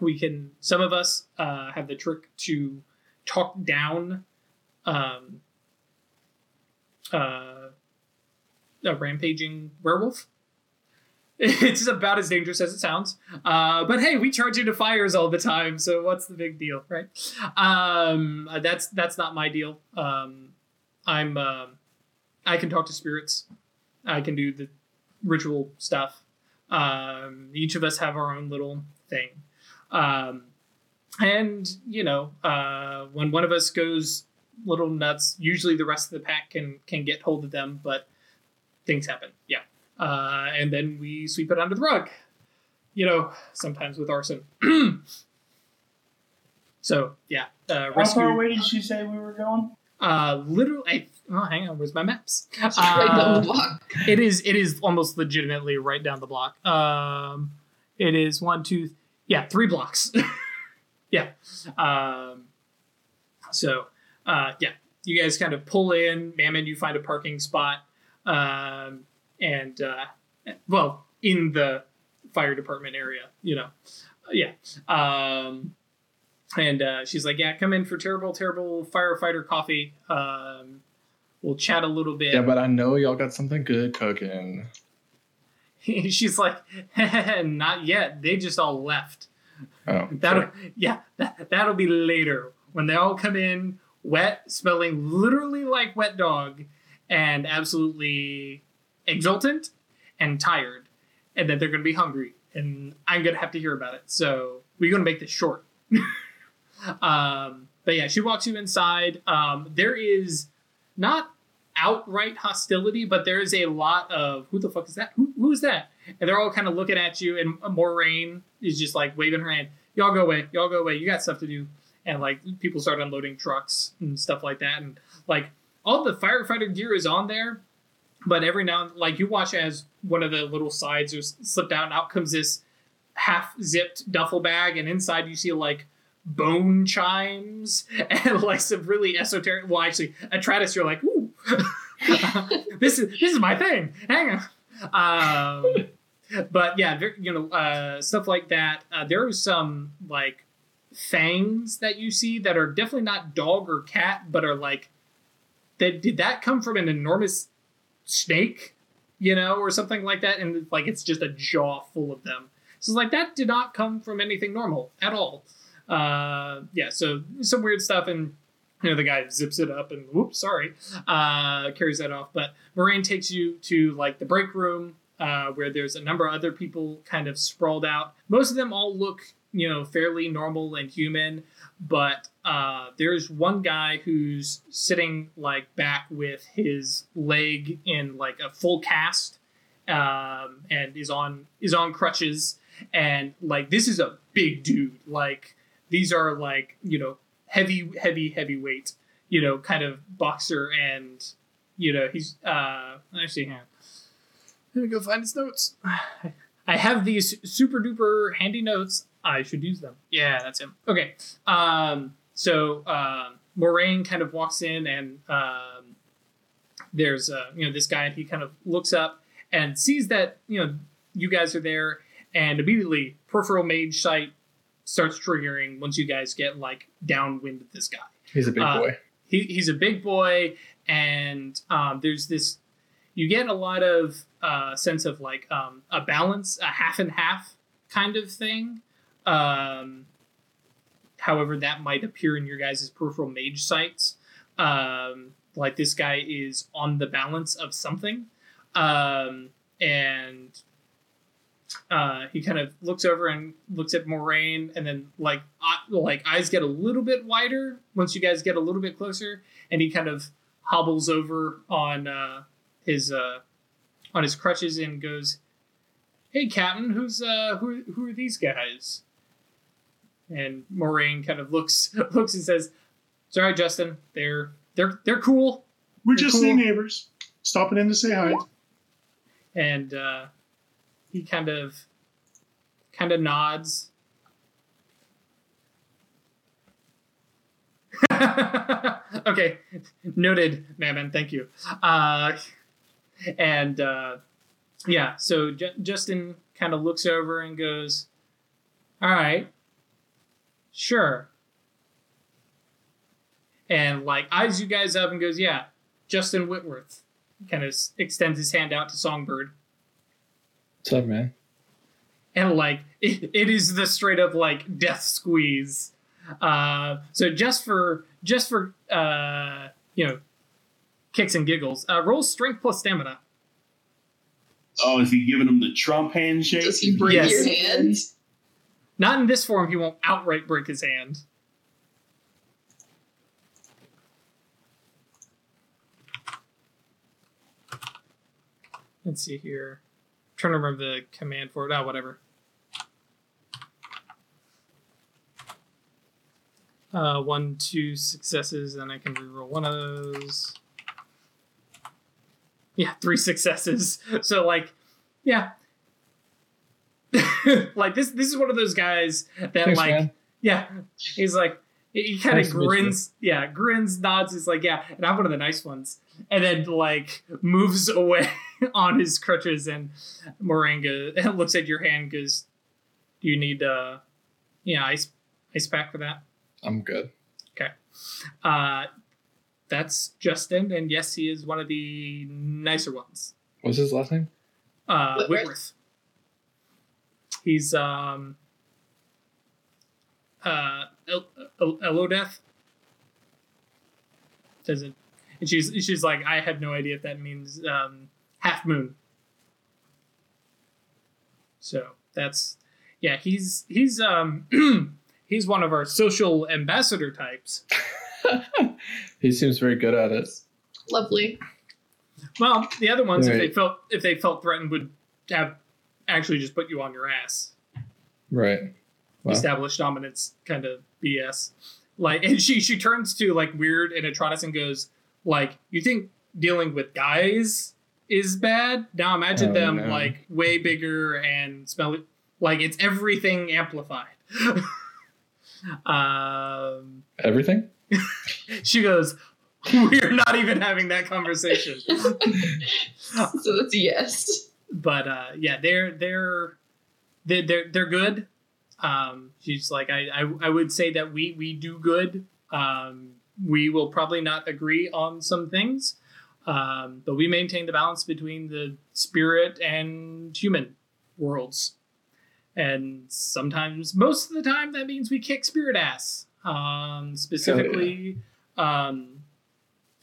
we can some of us uh, have the trick to talk down um, uh, a rampaging werewolf. [LAUGHS] It's about as dangerous as it sounds. Uh, but hey, we charge into fires all the time, so what's the big deal, right? Um, that's that's not my deal. Um, I'm um, I can talk to spirits. I can do the ritual stuff. Um, each of us have our own little thing. Um, and, you know, uh, when one of us goes little nuts, usually the rest of the pack can, can get hold of them, but things happen. Yeah. Uh, and then we sweep it under the rug. You know, sometimes with arson. [CLEARS THROAT] so, yeah. Uh, How rescue. far away did she say we were going? Uh, literally, I, oh, hang on, where's my maps? It's [LAUGHS] right down Uh, the block. it is it is almost legitimately right down the block. Um, it is one, two, yeah, three blocks. [LAUGHS] yeah. Um, so, uh, yeah, you guys kind of pull in. Mammon, you find a parking spot, um, and uh, well, in the fire department area, you know, yeah. Um, and uh, she's like, "Yeah, come in for terrible, terrible firefighter coffee. Um, we'll chat a little bit." Yeah, but I know y'all got something good cooking. [LAUGHS] She's like, [LAUGHS] not yet. They just all left. Oh, [LAUGHS] That'll, sorry. yeah, that, that'll be later when they all come in, wet, smelling literally like wet dog, and absolutely exultant and tired, and then they're gonna be hungry, and I'm gonna have to hear about it. So we're gonna make this short. [LAUGHS] um, but yeah, she walks you inside. Um, there is not outright hostility, but there is a lot of who the fuck is that? Who, who is that? And they're all kind of looking at you, and Moraine is just like waving her hand. Y'all go away. Y'all go away. You got stuff to do. And like people start unloading trucks and stuff like that, and like all the firefighter gear is on there, but every now and like you watch as one of the little sides is slipped out, and out comes this half zipped duffel bag, and inside you see like bone chimes [LAUGHS] and like some really esoteric. Well, actually, Atratus, you're like, ooh, [LAUGHS] this is this is my thing. Hang on. Um, but yeah, you know, uh, stuff like that. Uh, there are some like fangs that you see that are definitely not dog or cat, but are like, that did that come from an enormous snake, you know, or something like that? And like it's just a jaw full of them. So it's like that did not come from anything normal at all. Uh, yeah, so some weird stuff and. You know, the guy zips it up and whoops, sorry, uh, carries that off. But Moraine takes you to like the break room uh, where there's a number of other people kind of sprawled out. Most of them all look, you know, fairly normal and human, but uh, there's one guy who's sitting like back with his leg in like a full cast um, and is on is on crutches. And like this is a big dude. Like these are like you know heavy heavy heavyweight you know kind of boxer and you know he's uh actually hang on. let me go find his notes. [SIGHS] I have these super duper handy notes. I should use them. Yeah that's him. Okay um so um moraine kind of walks in and um there's uh you know this guy and he kind of looks up and sees that you know you guys are there, and immediately peripheral mage sight starts triggering once you guys get like downwind of this guy. He's a big Uh, boy. He, he's a big boy, and um, there's this. You get a lot of uh, sense of like um, a balance, a half and half kind of thing. Um, however, that might appear in your guys' peripheral mage sights. Um, like this guy is on the balance of something, um, and uh, he kind of looks over and looks at Moraine, and then like eye- like eyes get a little bit wider once you guys get a little bit closer, and he kind of hobbles over on uh, his uh, on his crutches and goes, "Hey, Captain, who's uh, who who are these guys?" And Moraine kind of looks [LAUGHS] looks and says, "Sorry, Justin, they're they're they're cool." We're They're just cool. new neighbors, stopping in to say hi. and uh, he kind of kind of nods. [LAUGHS] okay, noted, Mammon. Thank you. Uh, and uh, yeah, so J- Justin kind of looks over and goes, "All right, sure." And like eyes you guys up and goes, "Yeah, Justin Whitworth." Kind of extends his hand out to Songbird What's up, man? and like [LAUGHS] it, it is the straight up like death squeeze uh so just for just for uh you know kicks and giggles uh roll strength plus stamina Oh, is he giving him the Trump handshake? Does he break Yes. your hand? Not in this form he won't outright break his hand let's see here trying to remember the command for it oh whatever uh, one, two successes, and I can reroll one of those. Yeah, three [LAUGHS] successes. So like, yeah, [LAUGHS] like this. This is one of those guys that Thanks, like, man. yeah, he's like, he kind of Nice to meet you. grins. Yeah, grins, nods. He's like, yeah, and I'm one of the nice ones. And then like moves away [LAUGHS] on his crutches, and Moraine [LAUGHS] looks at your hand, goes, "Do you need uh, yeah, ice ice pack for that?" I'm good. Okay uh, that's Justin, and yes, he is one of the nicer ones. What's his last name? Uh, Whitworth. Whitworth. He's um, uh, El- El- Elodoth. Doesn't, and she's she's like, I have no idea if that means um, half moon. So that's yeah, he's he's um [CLEARS THROAT] he's one of our social ambassador types. [LAUGHS] he seems very good at it. Lovely. Well, the other ones, if they felt if they felt threatened, would have actually just put you on your ass. Right. Wow. Established dominance kind of BS. Like, and she she turns to like weird and Atronis and goes, like, you think dealing with guys is bad? Now imagine Oh, them no. like way bigger and smell like it's everything amplified. [LAUGHS] um, Everything? [LAUGHS] she goes, we're not even having that conversation. [LAUGHS] So that's a yes. But uh, yeah, they're they're they're they're, they're good. Um, she's like, I, I I would say that we we do good. Um, we will probably not agree on some things, um, but we maintain the balance between the spirit and human worlds. And sometimes, most of the time, that means we kick spirit ass. Um, specifically, um,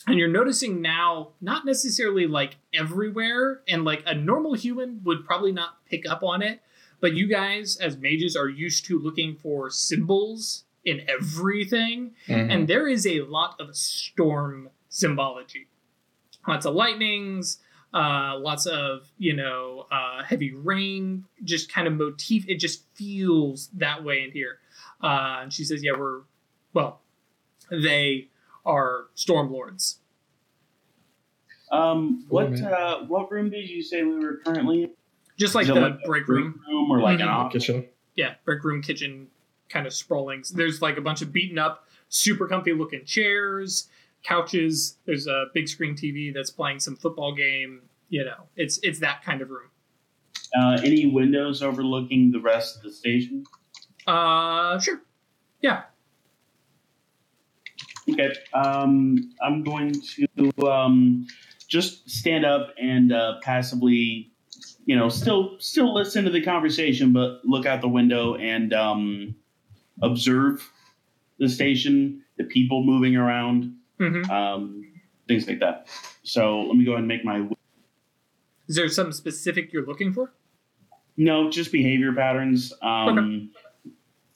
and you're noticing now not necessarily like everywhere and like a normal human would probably not pick up on it but you guys as mages are used to looking for symbols in everything Mhm. and there is a lot of storm symbology lots of lightnings uh, lots of you know uh, heavy rain just kind of motif it just feels that way in here uh, and she says yeah we're well they are storm lords Um, what uh, what room did you say we were currently in? just like the like break room room or like an Mhm. office? Kitchen. yeah, break room, kitchen, kind of sprawling. There's like a bunch of beaten up, super comfy looking chairs, couches. There's a big screen TV that's playing some football game, you know, it's it's that kind of room. Uh, any windows overlooking the rest of the station? Uh, sure. Yeah. Okay. Um, I'm going to um, just stand up and uh, passively, you know, still still listen to the conversation, but look out the window and um, observe the station, the people moving around, hmm um, things like that. So let me go ahead and make my Is there something specific you're looking for? no, just behavior patterns. Um,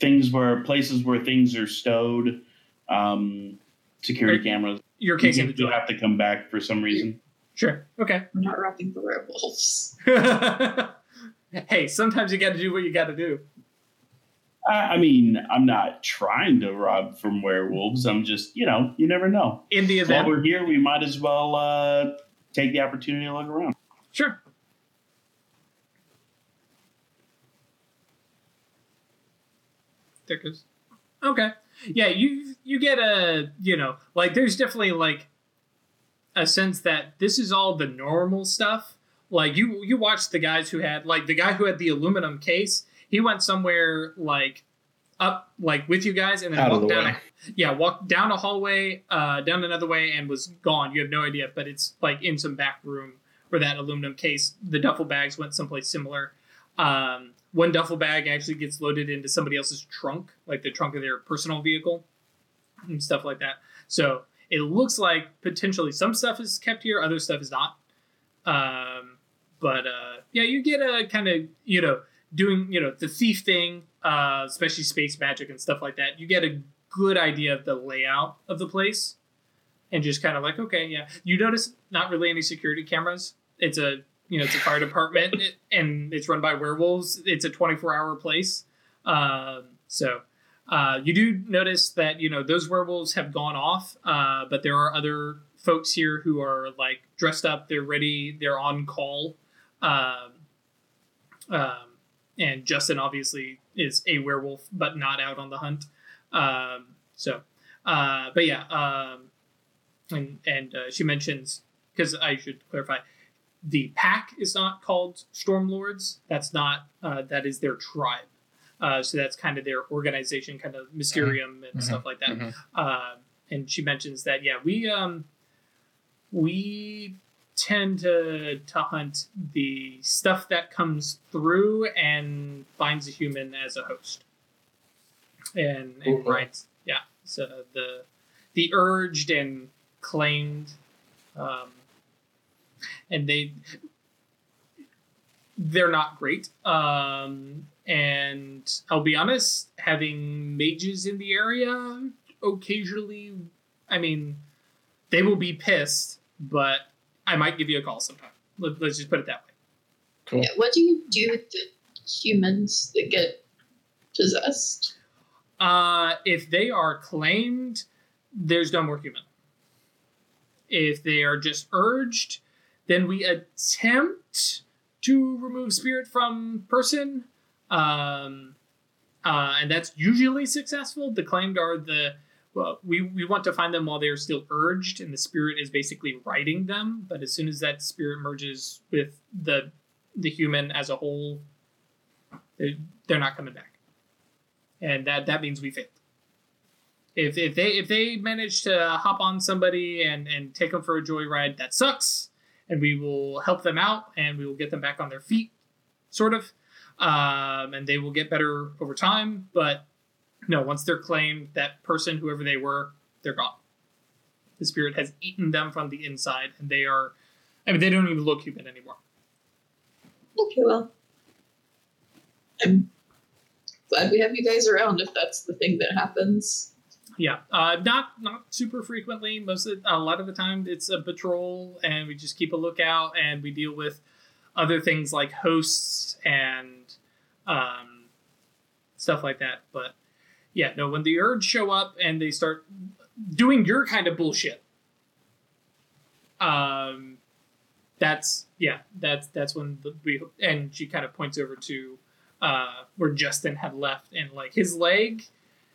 Things where places where things are stowed, um, security Right. cameras. You're casing You'll have to come back for some reason. Sure. Okay. We're not robbing the werewolves. [LAUGHS] hey, sometimes you got to do what you got to do. I, I mean, I'm not trying to rob from werewolves. I'm just, you know, you never know. In the While event, we're here, we might as well uh, take the opportunity to look around. sure. There goes. Okay. Yeah, you you get a you know like there's definitely like a sense that this is all the normal stuff. Like you you watch the guys who had like the guy who had the aluminum case. He went somewhere like up like with you guys and then Out walked the down. yeah, walked down a hallway, uh, down another way, and was gone. You have no idea, but it's like in some back room where that aluminum case. The duffel bags went someplace similar. Um, one duffel bag actually gets loaded into somebody else's trunk, like the trunk of their personal vehicle, and stuff like that. So it looks like potentially some stuff is kept here, other stuff is not. Um, but uh, yeah, you get a kind of you know doing you know the thief thing, uh, especially space magic and stuff like that. You get a good idea of the layout of the place, and just kind of like okay, yeah. You notice not really any security cameras. It's a you know it's a fire department [LAUGHS] and it's run by werewolves. It's a twenty four hour place, um, so. Uh, you do notice that you know those werewolves have gone off, uh, but there are other folks here who are like dressed up. They're ready. They're on call. Um, um, and Justin obviously is a werewolf, but not out on the hunt. Um, so, uh, but yeah, um, and and uh, she mentions because I should clarify, the pack is not called Stormlords. That's not uh, that is their tribe. Uh, so that's kind of their organization, kind of Mysterium and Mhm. stuff like that. Mhm. Uh, and she mentions that yeah, we um, we tend to to hunt the stuff that comes through and finds a human as a host. And, and yeah. So the the urged and claimed, um, and they they're not great. Um, and I'll be honest, having mages in the area occasionally, I mean, they will be pissed, but I might give you a call sometime. Let, let's just put it that way. Cool. Yeah, what do you do with the humans that get possessed? Uh, if they are claimed, there's no more human. If they are just urged, then we attempt to remove spirit from person. Um, uh, and that's usually successful. The claimed are the well, we, we want to find them while they are still urged, and the spirit is basically riding them. But as soon as that spirit merges with the the human as a whole, they're, they're not coming back and that that means we failed. If, if they if they manage to hop on somebody and and take them for a joyride, that sucks, and we will help them out and we will get them back on their feet, sort of, um, and they will get better over time. But no, once they're claimed, that person, whoever they were, they're gone. The spirit has eaten them from the inside, and they are. I mean, they don't even look human anymore. Okay, well, I'm glad we have you guys around if that's the thing that happens. Yeah, uh, not not super frequently. Most of a lot of the time, it's a patrol, and we just keep a lookout, and we deal with other things like hosts and um, stuff like that. But yeah, no, when the urge show up and they start doing your kind of bullshit, um, that's yeah, that's that's when the, we and she kind of points over to uh, where Justin had left, and like his leg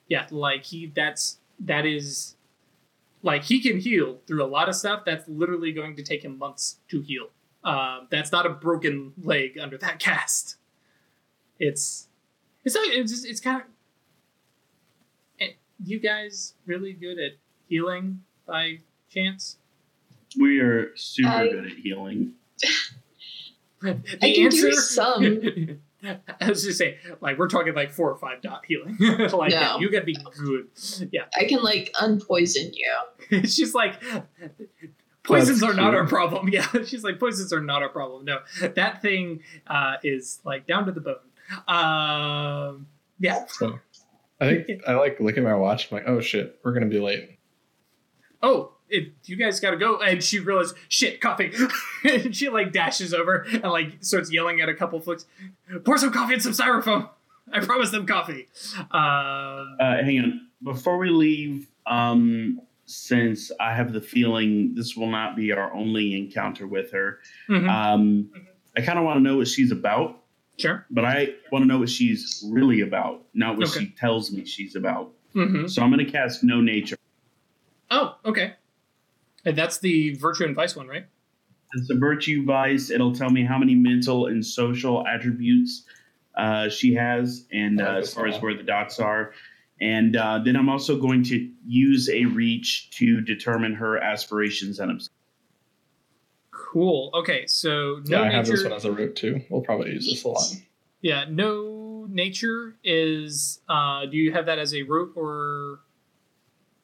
yeah like he that's that is like he can heal through a lot of stuff that's literally going to take him months to heal Um, that's not a broken leg under that [LAUGHS] cast. It's it's not, it's just, it's kind of. You guys really good at healing by chance? We are super I- good at healing. [LAUGHS] [LAUGHS] The I can do some. [LAUGHS] I was just saying, like we're talking like four or five dot healing. [LAUGHS] like yeah, No. you gotta be good. Yeah, I can like unpoison you. [LAUGHS] she's like, poisons That's are not cute. our problem. Yeah, she's like, poisons are not our problem. No, that thing uh, is like down to the bone. Um, yeah. So I think I like look at my watch. I'm like, oh shit, we're gonna be late. Oh, it, you guys gotta go. And she realizes, shit, coffee. [LAUGHS] and she like dashes over and like starts yelling at a couple flicks. Pour some coffee and some styrofoam. I promised them coffee. Um, Uh, hang on. Before we leave, um, since I have the feeling this will not be our only encounter with her, mhm, um, I kind of want to know what she's about, sure. but I want to know what she's really about, not what Okay. she tells me she's about. hmm So I'm going to cast Know Nature. Oh, okay. And that's the virtue and vice one, right? It's a virtue vice. It'll tell me how many mental and social attributes uh, she has, and uh, as far as where the dots are. And uh, then I'm also going to use a reach to determine her aspirations and obs- Cool. Okay, so Yeah, no I have this one as a rote too. We'll probably use this a lot. Yeah, know nature is. Uh, do you have that as a rote or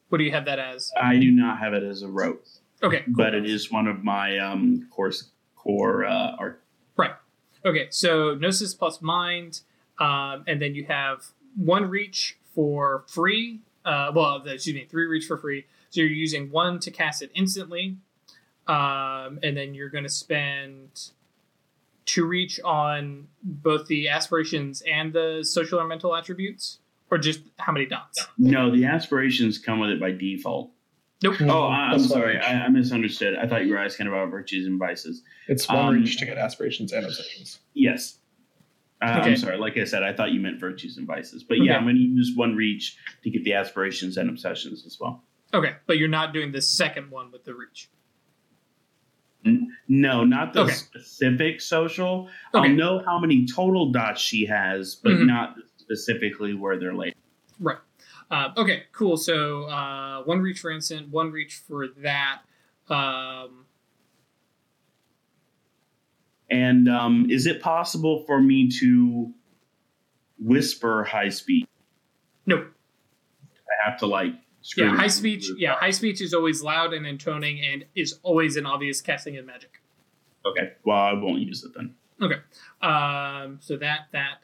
what do you have that as? I do not have it as a rote, Okay, cool. but it is one of my um, course core uh, art. Right. Okay, so Gnosis plus Mind, um, and then you have one reach for free. Uh, well, excuse me, three reach for free. So you're using one to cast it instantly, um, and then you're going to spend two reach on both the aspirations and the social or mental attributes, or just how many dots? No, the aspirations come with it by default. Nope. Oh, I, I'm That's sorry. I, I misunderstood. I thought you were asking about virtues and vices. It's one Um, reach to get aspirations and obsessions. Yes. Uh, Okay. I'm sorry. Like I said, I thought you meant virtues and vices. But yeah, Okay. I'm going to use one reach to get the aspirations and obsessions as well. Okay, but you're not doing the second one with the reach. No, not the Okay. specific social. I'll know how many total dots she has, but Mhm. not specifically where they're laid. Right. Uh, okay, cool. So uh, one reach for instant, one reach for that. Um, And um, is it possible for me to whisper high speed? no. I have to like. scream Yeah, high speech. Yeah, high speech is always loud and intoning, and is always an obvious casting of magic. Okay. Well, I won't use it then. Okay. Um, so that that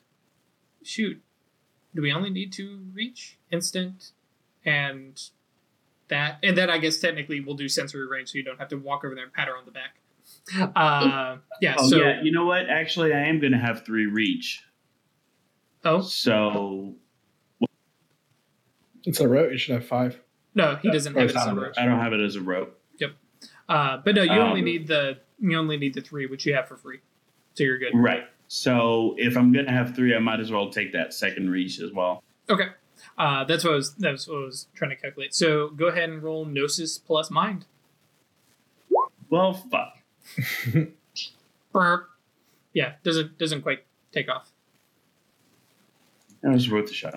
shoot. Do we only need to reach instant, and that, and then I guess technically we'll do sensory range, so you don't have to walk over there and pat her on the back. Uh, yeah. Oh so yeah. You know what? Actually, I am going to have three reach. oh So It's a rote. You should have five. no, he doesn't Oh, have it's it as not a a rote. I don't have it as a rote. Yep. Uh, but no, you only Um, need the you only need the three, which you have for free, so you're good. Right. So if I'm gonna have three, I might as well take that second reach as well. Okay, uh, that's what I was that's what I was trying to calculate. So go ahead and roll gnosis plus mind. Well, fuck. [LAUGHS] Burp. Yeah, doesn't doesn't quite take off. That was worth a shot.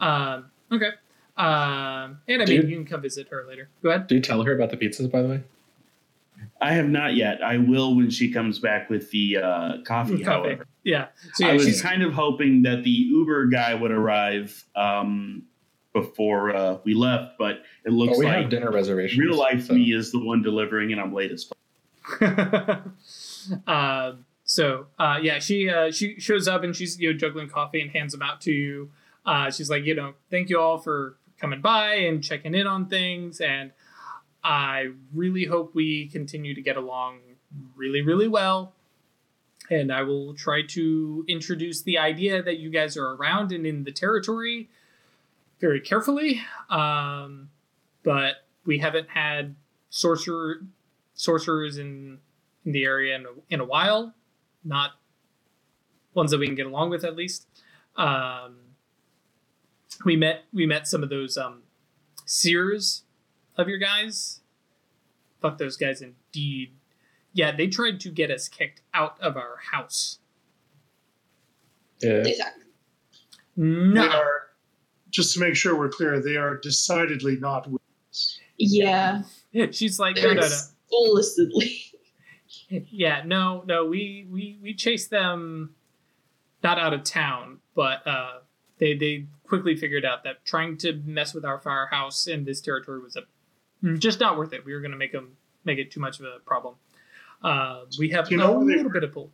Um, okay. Um, and I mean, Dude. you can come visit her later. Go ahead. Do you tell her about the pizzas, by the way? I have not yet. I will when she comes back with the uh, coffee. Coffee. However, Yeah. So I yeah, was she's kind of hoping that the Uber guy would arrive um, before uh, we left, but it looks Oh, we like have dinner reservations. real life so- me is the one delivering, and I'm late as fuck. um, [LAUGHS] so uh, yeah, she uh, she shows up and she's you know juggling coffee and hands them out to you. Uh, she's like, you know, thank you all for coming by and checking in on things, and I really hope we continue to get along really, really well. And I will try to introduce the idea that you guys are around and in the territory very carefully. Um, but we haven't had sorcerer sorcerers in in the area in a, in a while, not ones that we can get along with at least. Um, we met we met some of those um, seers of your guys. Fuck those guys indeed. yeah, they tried to get us kicked out of our house. Yeah. Exactly. They No, are, just to make sure we're clear, they are decidedly not with us. Yeah. she's like, no, no, no. Explicitly. Yeah, no, no. We we we chased them not out of town, but uh, they they quickly figured out that trying to mess with our firehouse in this territory was a just not worth it. We were going to make them make it too much of a problem. Uh, we have Do you know a where they little bit of pull.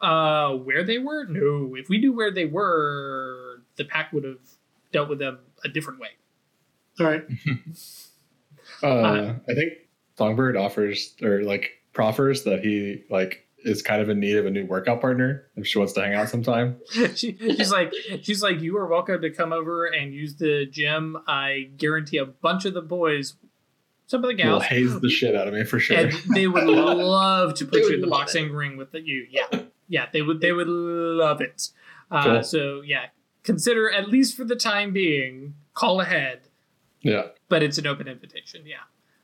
Uh, where they were? No. If we knew where they were, the pack would have dealt with them a different way. All right. [LAUGHS] Uh, I think Songbird offers or like proffers that he like is kind of in need of a new workout partner if she wants to hang out sometime. [LAUGHS] she, she's like, she's like, you are welcome to come over and use the gym. I guarantee a bunch of the boys, some of the Will gals, haze the shit out of me for sure. and they would [LAUGHS] love to put you in the love boxing ring with you. Yeah, yeah, they would. They would love it. Uh, Cool. So yeah, consider at least for the time being, call ahead. yeah. But it's an open invitation. Yeah,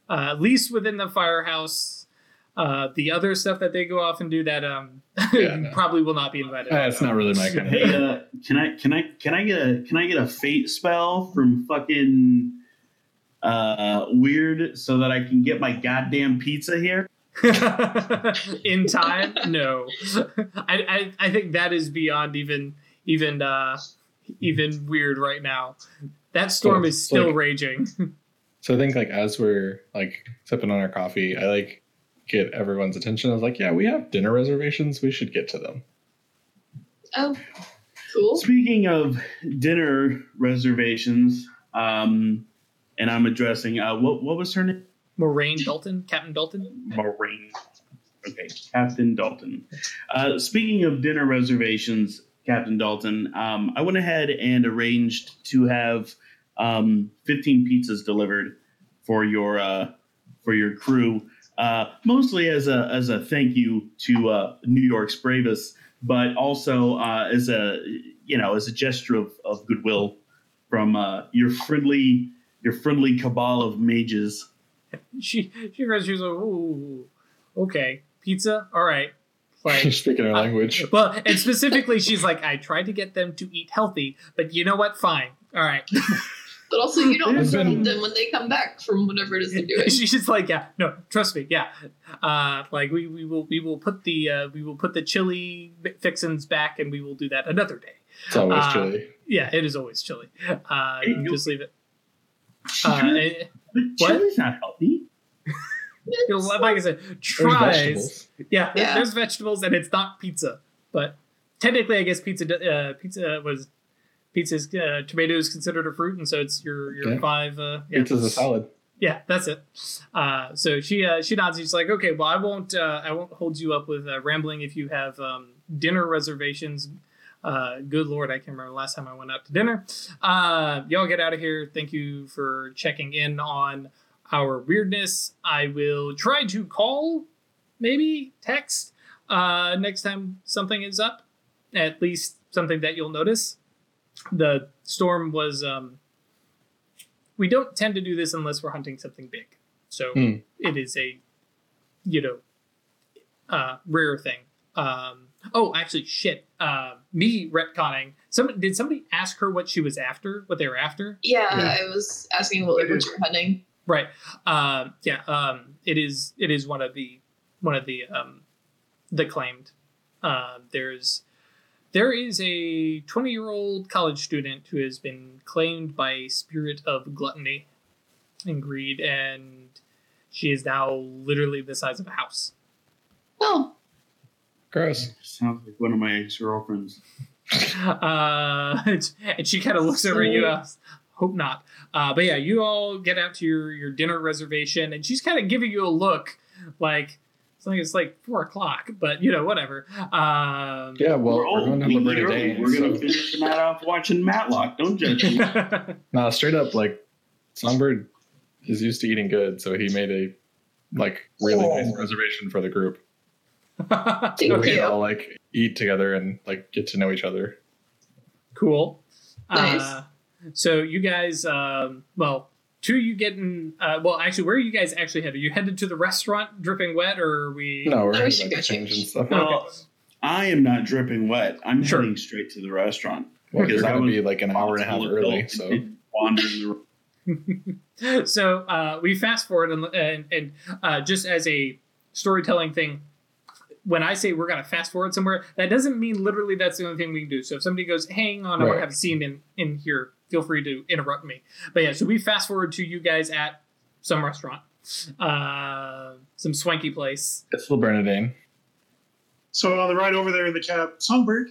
uh, at least within the firehouse. Uh, the other stuff that they go off and do that um [LAUGHS] Yeah, no. probably will not be invited. Uh, it's not really my kind of Hey, thing. uh, can I can I can I get a can I get a fate spell from fucking uh weird so that I can get my goddamn pizza here? [LAUGHS] in time no I, I i think that is beyond even even uh even weird right now that storm Cool. is still Like- raging [LAUGHS] So I think like as we're like sipping on our coffee, I like get everyone's attention. I was like, yeah, we have dinner reservations. We should get to them. Oh, cool. Speaking of dinner reservations, um, and I'm addressing uh, what what was her name? moraine dalton captain dalton Maureen. Okay, Captain Dalton. Uh, speaking of dinner reservations, Captain Dalton, um, I went ahead and arranged to have um, 15 pizzas delivered for your uh, for your crew, uh, mostly as a as a thank you to uh, New York's bravest, but also uh, as a you know as a gesture of, of goodwill from uh, your friendly your friendly cabal of mages. she she goes she's like ooh okay pizza all right like [LAUGHS] Speaking our uh, language. well and specifically she's like i tried to get them to eat healthy but you know what fine all right [LAUGHS] But also, you don't There's been- them when they come back from whatever it is they're doing. [LAUGHS] she's just like yeah no trust me yeah uh like we, we will we will put the uh we will put the chili fixins back and we will do that another day It's always uh, chilly. yeah it is always chilly. uh you- just leave it uh and- But What? chili's not healthy. It's you know, like i said There's tries vegetables. yeah, Yeah. there's vegetables and it's not pizza but technically i guess pizza uh pizza was pizza's uh, tomato is considered a fruit and so it's your your Yeah. five uh yeah. Pizza's a salad. Yeah, that's it. Uh, so she uh, she nods. She's like, okay, well, I won't uh, I won't hold you up with uh, rambling if you have um, dinner reservations. Uh, good lord, I can't remember last time I went out to dinner. Uh, y'all get out of here. Thank you for checking in on our weirdness. I will try to call, maybe text uh, next time something is up. At least something that you'll notice. The storm was. Um, we don't tend to do this unless we're hunting something big. So Hmm. it is a, you know, uh, rare thing. Um, oh, actually, shit. Uh, me retconning. Some did somebody ask her what she was after? What they were after? Yeah, Yeah. I was asking what language you're hunting. Right. Um, yeah. Um, it is. It is one of the one of the um, the claimed. Uh, there's there is a 20 year old college student who has been claimed by a spirit of gluttony and greed, and she is now literally the size of a house. Oh, Gross. Sounds like one of my ex girlfriends. [LAUGHS] Uh, and she kind of looks over at you. uh, Hope not. Uh, but yeah, you all get out to your, your dinner reservation, and she's kind of giving you a look like it's like it's like four o'clock, but you know whatever. Um, Yeah, well, we're we're, going to weekly Liberty early. Day. We're gonna finish the night off watching Matlock. Don't judge me. [LAUGHS] No, straight up, like Songbird is used to eating good, so he made a like really Oh. nice reservation for the group. [LAUGHS] thank So we you. can all like eat together and like get to know each other. cool. Nice. Uh, so you guys, um, well, two of you getting uh, well actually where are you guys actually headed? Are you headed to the restaurant dripping wet or are we No, we're No, we headed should back go to change and change. stuff. Okay. I am not dripping wet. I'm Sure. heading straight to the restaurant. Well, you're Because I going to be like an hour and a half early, so and didn't wander in the [LAUGHS] so uh, we fast forward and, and, and uh, just as a storytelling thing when i say we're going to fast forward somewhere that doesn't mean literally that's the only thing we can do so if somebody goes hang on i want to have a scene in, in here feel free to interrupt me but yeah so we fast forward to you guys at some restaurant uh, some swanky place it's the Bernardin. So on the ride over there in the cab, Songbird,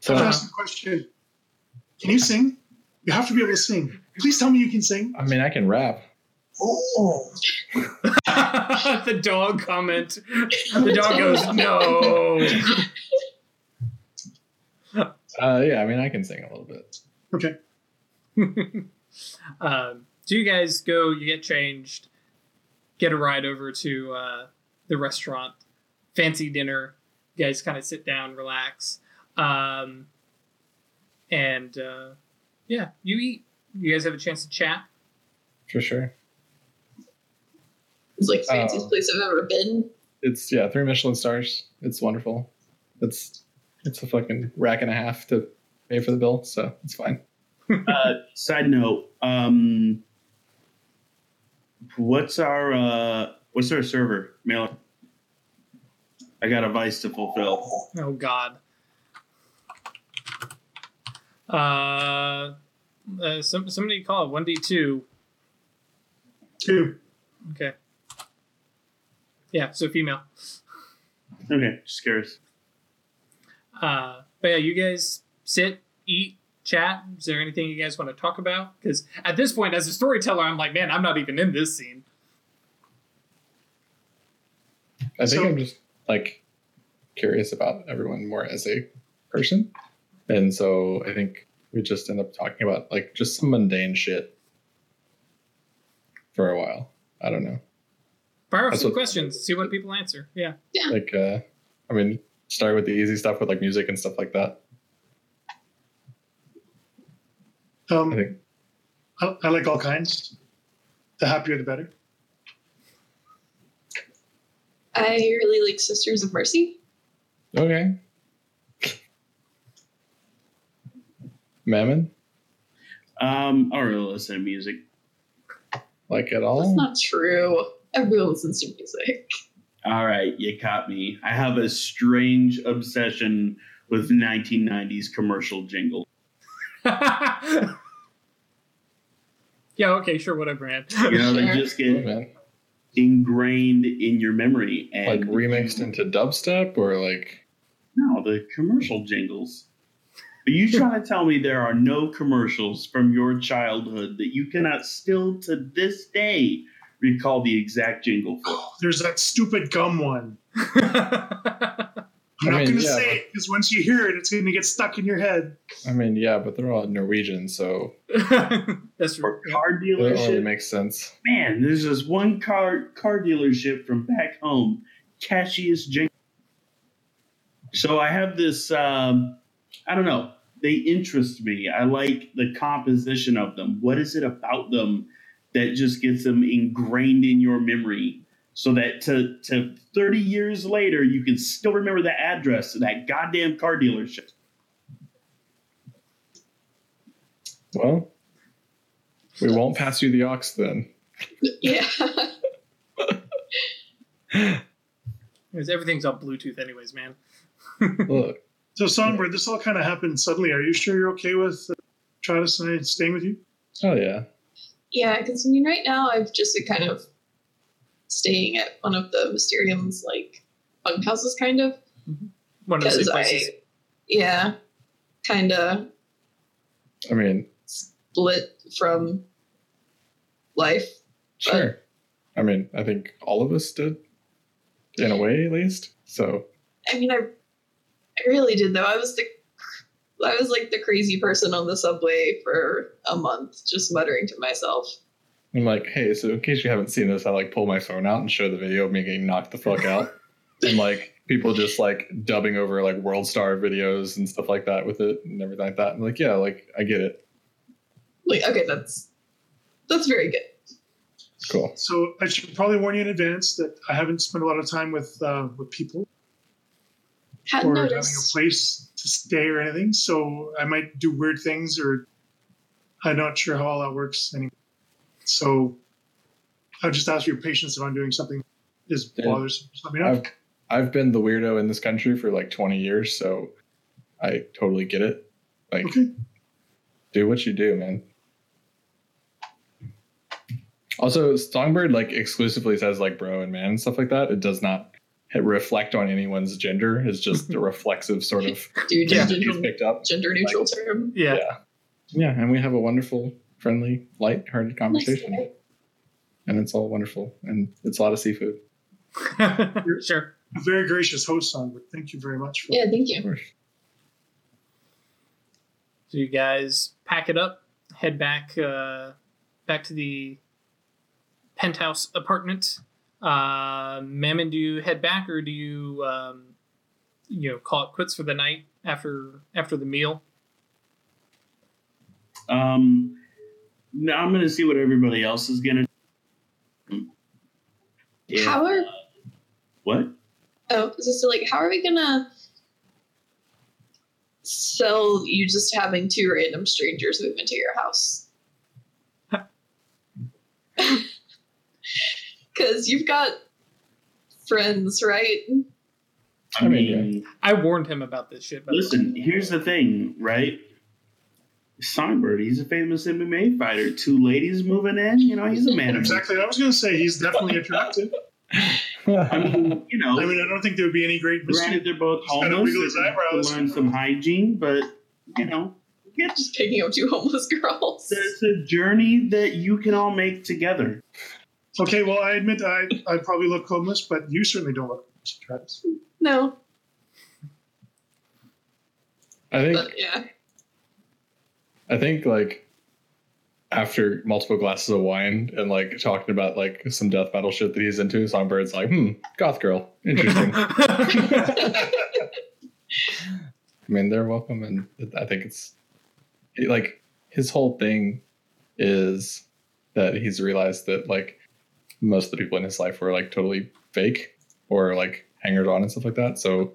So I Uh-huh. ask a question. Can you sing? You have to be able to sing. Please tell me you can sing. I mean, I can rap. Oh, [LAUGHS] the dog comment [LAUGHS] the dog goes no Uh, yeah, I mean, I can sing a little bit. okay. [LAUGHS] um, so you guys go, you get changed, get a ride over to uh, the restaurant, fancy dinner. You guys kind of sit down, relax, um, and uh, yeah, you eat. You guys have a chance to chat. For sure. It's like fanciest Oh. place I've ever been. It's yeah, three Michelin stars. It's wonderful. It's it's a fucking rack and a half to pay for the bill, so it's fine. [LAUGHS] uh, side note, um, what's our uh, what's our server? Male. I got a vice to fulfill. Oh God. Uh, uh some somebody call it one d two. Two. Okay. Yeah, so female. Okay, just curious. Uh, but yeah, you guys sit, eat, chat. Is there anything you guys want to talk about? Because at this point, as a storyteller, I'm like, man, I'm not even in this scene. I think So- I'm just like curious about everyone more as a person. And so I think we just end up talking about like just some mundane shit for a while. I don't know. Fire off That's some what- questions. See what people answer. Yeah. Yeah. Like uh I mean start with the easy stuff with like music and stuff like that. I Um, think I, I like all kinds. The happier, the better. I really like Sisters of Mercy. okay. Mammon? Um, I don't really listen to music. Like at all? That's not true. Everyone listens to music. All right, you caught me. I have a strange obsession with 1990s commercial jingle. [LAUGHS] yeah. Okay. Sure. Whatever, man. You know, they just get man. ingrained in your memory. And Like remixed into dubstep or like No, the commercial jingles. Are you trying to tell me there are no commercials from your childhood that you cannot still to this day recall the exact jingle for? There's that stupid gum one. [LAUGHS] I'm I not mean, going to yeah, say but- it because once you hear it, it's going to get stuck in your head. I mean, yeah, but they're all Norwegian, so [LAUGHS] That's For true. car it only dealership? makes sense. Man, there's this one car car dealership from back home, catchiest jingle. So I have this. Um, I don't know. They interest me. I like the composition of them. What is it about them that just gets them ingrained in your memory, so that to to 30 years later you can still remember the address of that goddamn car dealership. Well, we won't pass you the aux then. Yeah. [LAUGHS] Because everything's on Bluetooth, anyways, man. Look, So, Songbird, this all kind of happened suddenly. Are you sure you're okay with uh, Travis and I staying with you? oh yeah, yeah, because I mean, right now I've just been kind of staying at one of the Mysterium's like bunkhouses, kind of. Mm-hmm. One of the Because I, places. yeah, kind of I mean, split from life. sure. I mean, I think all of us did, in a way at least. So I mean, I, I really did though. I was the, I was like the crazy person on the subway for a month, just muttering to myself. I'm like, hey, so in case you haven't seen this, I like pull my phone out and show the video of me getting knocked the fuck out, [LAUGHS] and like people just like dubbing over like World Star videos and stuff like that with it and everything like that. I'm like, yeah, like I get it. Like, okay, that's That's very good. Cool. So I should probably warn you in advance that I haven't spent a lot of time with uh, with people Hadn't or having uh, a place to stay or anything. So I might do weird things, or I'm not sure how all that works anymore. So I'll just ask for your patience if I'm doing something that is bothersome. Just let me know. I've I've been the weirdo in this country for like 20 years, so I totally get it. Like, Okay. do what you do, man. Also, Songbird like exclusively says like bro and man and stuff like that. It does not reflect on anyone's gender. is just a reflexive sort of [LAUGHS] Dude, Yeah. thing gender, he's picked up. gender neutral term. Yeah. Yeah. Yeah, and we have a wonderful, friendly, light-hearted conversation, Nice. and it's all wonderful, and it's a lot of seafood. [LAUGHS] sure. A very gracious host, Songbird. Thank you very much for Yeah, thank you. course. So you guys pack it up, head back uh, back to the penthouse apartment. Uh, Mammon, do you head back or do you um, you know call it quits for the night after after the meal? Um, now I'm gonna see what everybody else is gonna. Yeah. How are What? oh, is this like how are we gonna sell you just having two random strangers move into your house? Because you've got friends, right? I I mean, mean, I warned him about this shit. by the way. listen. Here's the thing, right? Songbird, he's a famous MMA fighter. Two ladies moving in, you know, he's a man. of exactly. I was going to say he's definitely attractive. [LAUGHS] I mean, you know, I mean, I don't think there would be any great mystery. granted they're both homeless. wiggle his They to eyebrows. learn some hygiene, but you know, it's Just picking up two homeless [LAUGHS] girls. it's a journey that you can all make together. Okay, well, I admit I I probably look homeless, but you certainly don't look homeless, Travis. No, I think but yeah. I think like after multiple glasses of wine and like talking about like some death metal shit that he's into, Songbird's like, hmm, goth girl, interesting. [LAUGHS] I mean, they're welcome, and I think it's like his whole thing is that he's realized that like most of the people in his life were like totally fake or like hangers on and stuff like that. So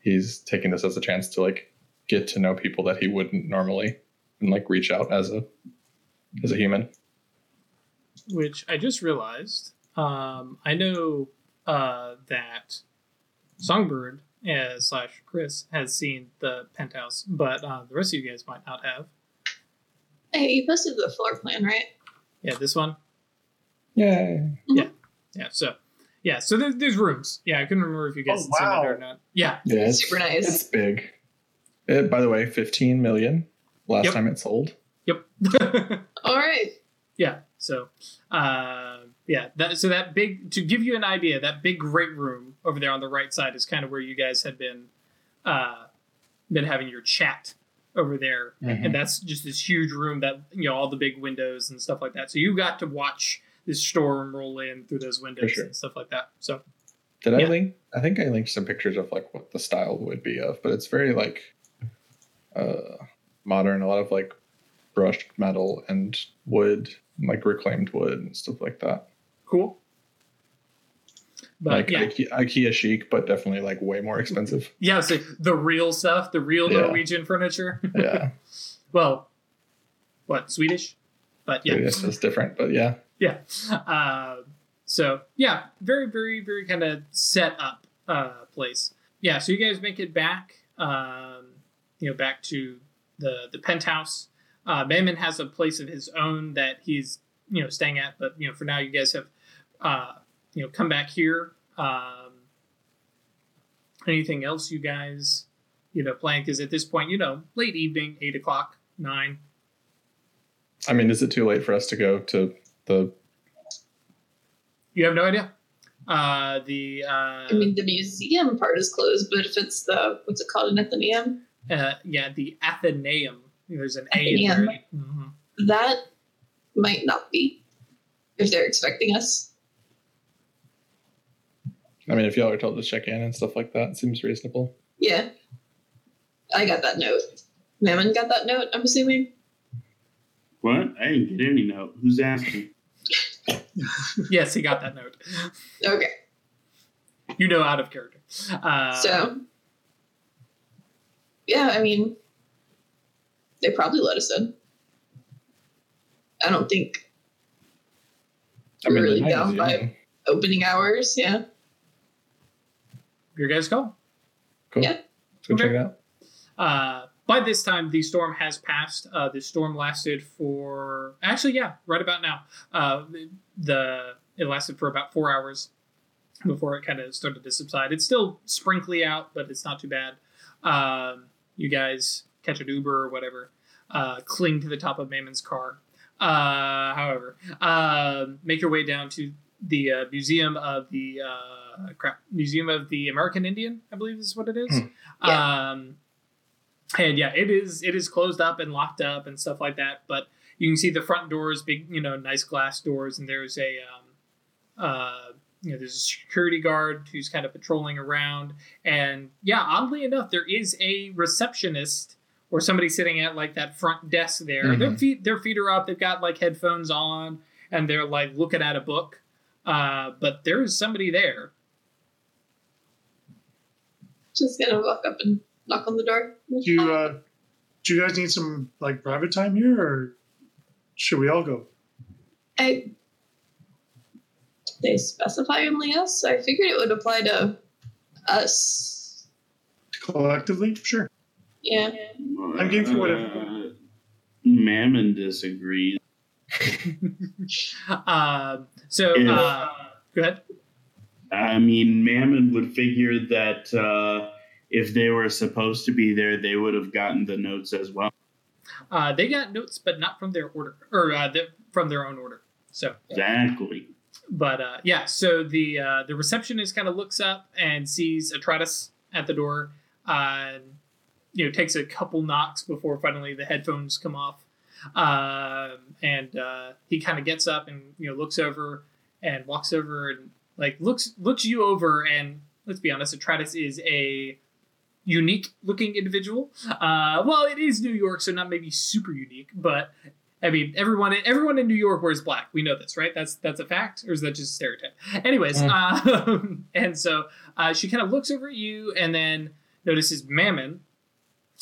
he's taking this as a chance to like get to know people that he wouldn't normally and like reach out as a as a human. Which I just realized. Um, I know uh, that Songbird uh, slash Chris has seen the penthouse, but uh, the rest of you guys might not have. Hey, you posted the floor plan, right? Yeah, this one. Yay. Yeah, Yeah. so yeah, so there's, there's rooms. Yeah, I couldn't remember if you guys Oh, wow. seen it or not. Yeah, Yeah, it's, Super nice. It's big. It, by the way, 15 million last Yep. time it sold. yep. [LAUGHS] All right. yeah, so uh, yeah, that so that big to give you an idea, that big great room over there on the right side is kind of where you guys had been uh, been having your chat over there, Mhm. and that's just this huge room that you know all the big windows and stuff like that. So you got to watch storm roll in through those windows sure. and stuff like that. So Did I link? I think I linked some pictures of like what the style would be of, but it's very like uh modern. A lot of like brushed metal and wood, like reclaimed wood and stuff like that. cool. But like yeah, Ikea, IKEA chic, but definitely like way more expensive. [LAUGHS] yeah, so the real stuff, the real Yeah. Norwegian furniture. [LAUGHS] Yeah, well, what Swedish? But yeah, it's different, but yeah. [LAUGHS] yeah. Uh, so yeah, very, very, very kind of set up uh, place. Yeah. So you guys make it back, um, you know, back to the the penthouse. Uh, Mammon has a place of his own that he's you know staying at, but you know for now you guys have uh, you know come back here. Um, anything else you guys you know plan? Because at this point, you know, late evening, eight o'clock, nine. I mean, is it too late for us to go to the? You have no idea. Uh, the uh, I mean, the museum part is closed, but if it's the what's it called, an Athenaeum, uh, yeah, the Athenaeum. There's an A in Athenaeum. there. Mhm. that might not be if they're expecting us. I mean, if y'all are told to check in and stuff like that, it seems reasonable. Yeah, I got that note. Mammon got that note. I'm assuming. What? I didn't get any note. Who's asking? Yes, he got that note. Okay. You know, out of character. Uh, So, yeah, I mean, they probably let us in. I don't think I mean, really the night down is by young. opening hours. Yeah. your guys' go. Cool. Yeah. Let's go Okay. check it out. Uh, by this time, the storm has passed. Uh, the storm lasted for actually, yeah, right about now. Uh, the it lasted for about four hours before it kind of started to subside. It's still sprinkly out, but it's not too bad. Um, you guys catch an Uber or whatever, uh, cling to the top of Mammon's car. Uh, however, um, make your way down to the uh, museum of the uh, crap museum of the American Indian, I believe is what it is. Hmm. Um, and yeah, it is it is closed up and locked up and stuff like that. But you can see the front doors, big you know, nice glass doors, and there's a um, uh, you know, there's a security guard who's kind of patrolling around. And yeah, oddly enough, there is a receptionist or somebody sitting at like that front desk there. Their Mhm. feet their feet are up. They've got like headphones on, and they're like looking at a book. Uh, but there is somebody there. Just gonna walk up and knock on the door. Do you uh, do you guys need some like private time here, or should we all go? I, they specify only us. I figured it would apply to us. Collectively, sure. Yeah. I'm game for whatever. Uh, Mammon disagrees. Um, [LAUGHS] so If- uh, go ahead. I mean, Mammon would figure that uh, if they were supposed to be there, they would have gotten the notes as well. Uh, they got notes, but not from their order or uh, the, from their own order. So, Exactly. but uh, yeah. So the uh, the receptionist kind of looks up and sees Atratus at the door. Uh, and, you know, takes a couple knocks before finally the headphones come off. Um, and uh, he kind of gets up and you know looks over and walks over and like looks looks you over and let's be honest, Atratus is a unique looking individual. Uh, well, it is New York, so not maybe super unique, but I mean, everyone everyone in New York wears black. We know this, right? That's that's a fact, or is that just a stereotype? Anyways, um, [LAUGHS] and so uh, she kind of looks over at you, and then notices Mammon,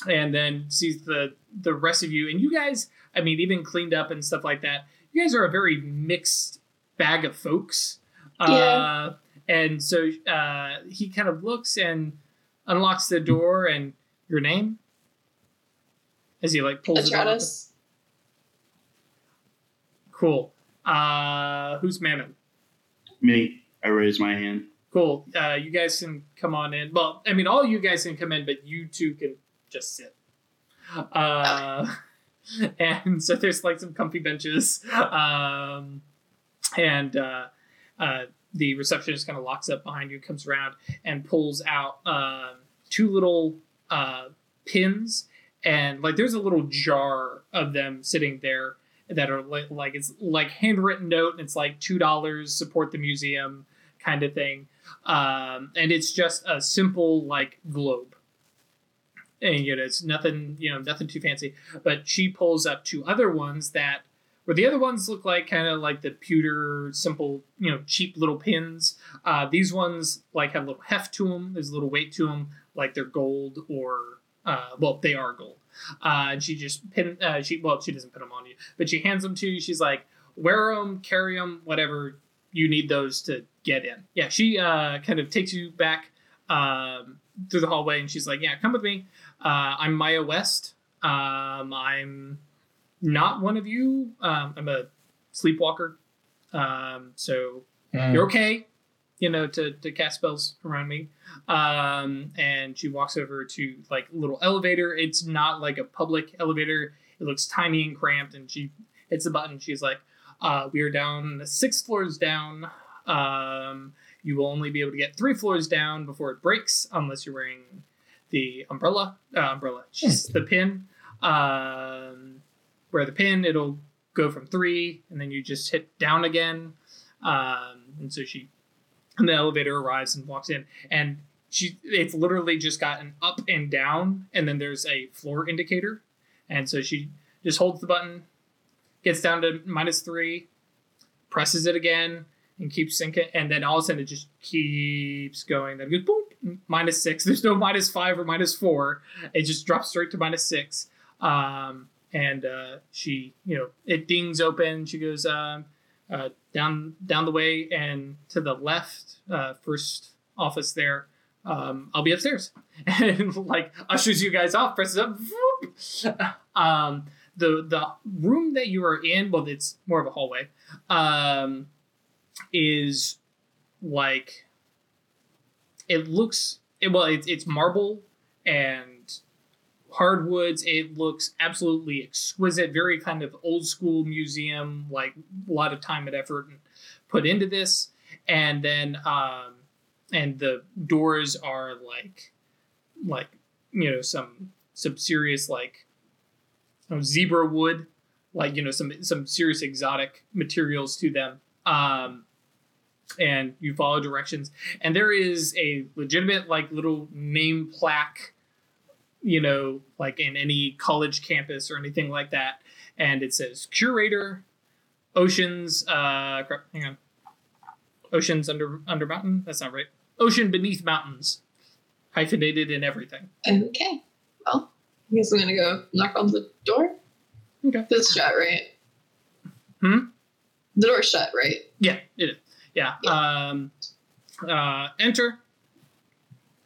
and then sees the the rest of you, and you guys. I mean, even cleaned up and stuff like that. You guys are a very mixed bag of folks. Uh, Yeah. and so uh, he kind of looks and unlocks the door, and your name as he like pulls it open. Atratus. Cool. Uh, who's Mammon? Me, I raise my hand. Cool. Uh, you guys can come on in. Well, I mean, all you guys can come in, but you two can just sit. Uh, [LAUGHS] and so there's like some comfy benches. Um, and uh, uh, the receptionist kind of locks up behind you, comes around, and pulls out um, two little uh, pins. And like there's a little jar of them sitting there that are like, like it's like handwritten note and it's like two dollars support the museum kind of thing. Um, and it's just a simple like globe. And you know it's nothing you know nothing too fancy. But she pulls up two other ones that where the other ones look like kind of like the pewter simple you know cheap little pins. Uh, these ones like have a little heft to them there's a little weight to them like they're gold or uh, well they are gold. Uh, and she just pin uh, she well she doesn't put them on you but she hands them to you. She's like wear them carry them whatever you need those to get in. Yeah she uh, kind of takes you back um, through the hallway and she's like yeah come with me. Uh, i'm maya west. Um, i'm not one of you. Um, i'm a sleepwalker. Um, so Mm. you're okay you know to, to cast spells around me. Um, and she walks over to like little elevator. It's not like a public elevator. It looks tiny and cramped and she hits a button. She's like uh, we are down six floors down. Um, you will only be able to get three floors down before it breaks unless you're wearing the umbrella uh, umbrella. Just the pin. Um, where the pin it'll go from three and then you just hit down again um, and so she and the elevator arrives and walks in and she it's literally just got an up and down and then there's a floor indicator and so she just holds the button gets down to minus three, presses it again, and keeps sinking, and then all of a sudden it just keeps going. Then goes boom, minus six. [LAUGHS] There's no minus five or minus four. It just drops straight to minus six. Um, and uh, she, you know, it dings open. She goes um, uh, down down the way and to the left, uh, first office there. Um, I'll be upstairs, [LAUGHS] and like ushers you guys off, presses up. [LAUGHS] Um, the the room that you are in, well, it's more of a hallway. Um, is like it looks it, well it's, it's marble and hardwoods. It looks absolutely exquisite very kind of old school museum like a lot of time and effort put into this. And then um and the doors are like like you know some some serious like zebra wood like you know some some serious exotic materials to them. Um and you follow directions. And there is a legitimate like little name plaque you know like in any college campus or anything like that and it says curator oceans uh hang on oceans under under mountain that's not right ocean beneath mountains hyphenated in everything Okay. Well, I guess I'm gonna go knock on the door. Okay. It's shut, right? Hmm? The door's shut, right? yeah it is yeah, um uh enter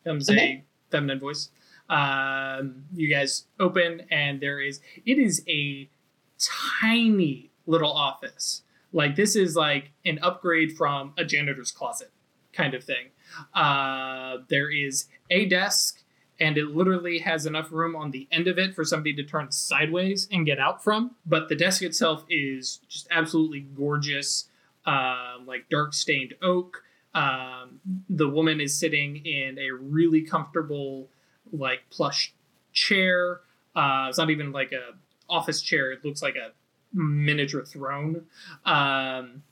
comes a Okay. feminine voice um you guys open and there is it is a tiny little office. Like this is like an upgrade from a janitor's closet kind of thing. Uh there is a desk and it literally has enough room on the end of it for somebody to turn sideways and get out from. But the desk itself is just absolutely gorgeous um, like dark stained oak. Um, the woman is sitting in a really comfortable, like plush chair. Uh, it's not even like a office chair. It looks like a miniature throne. Um,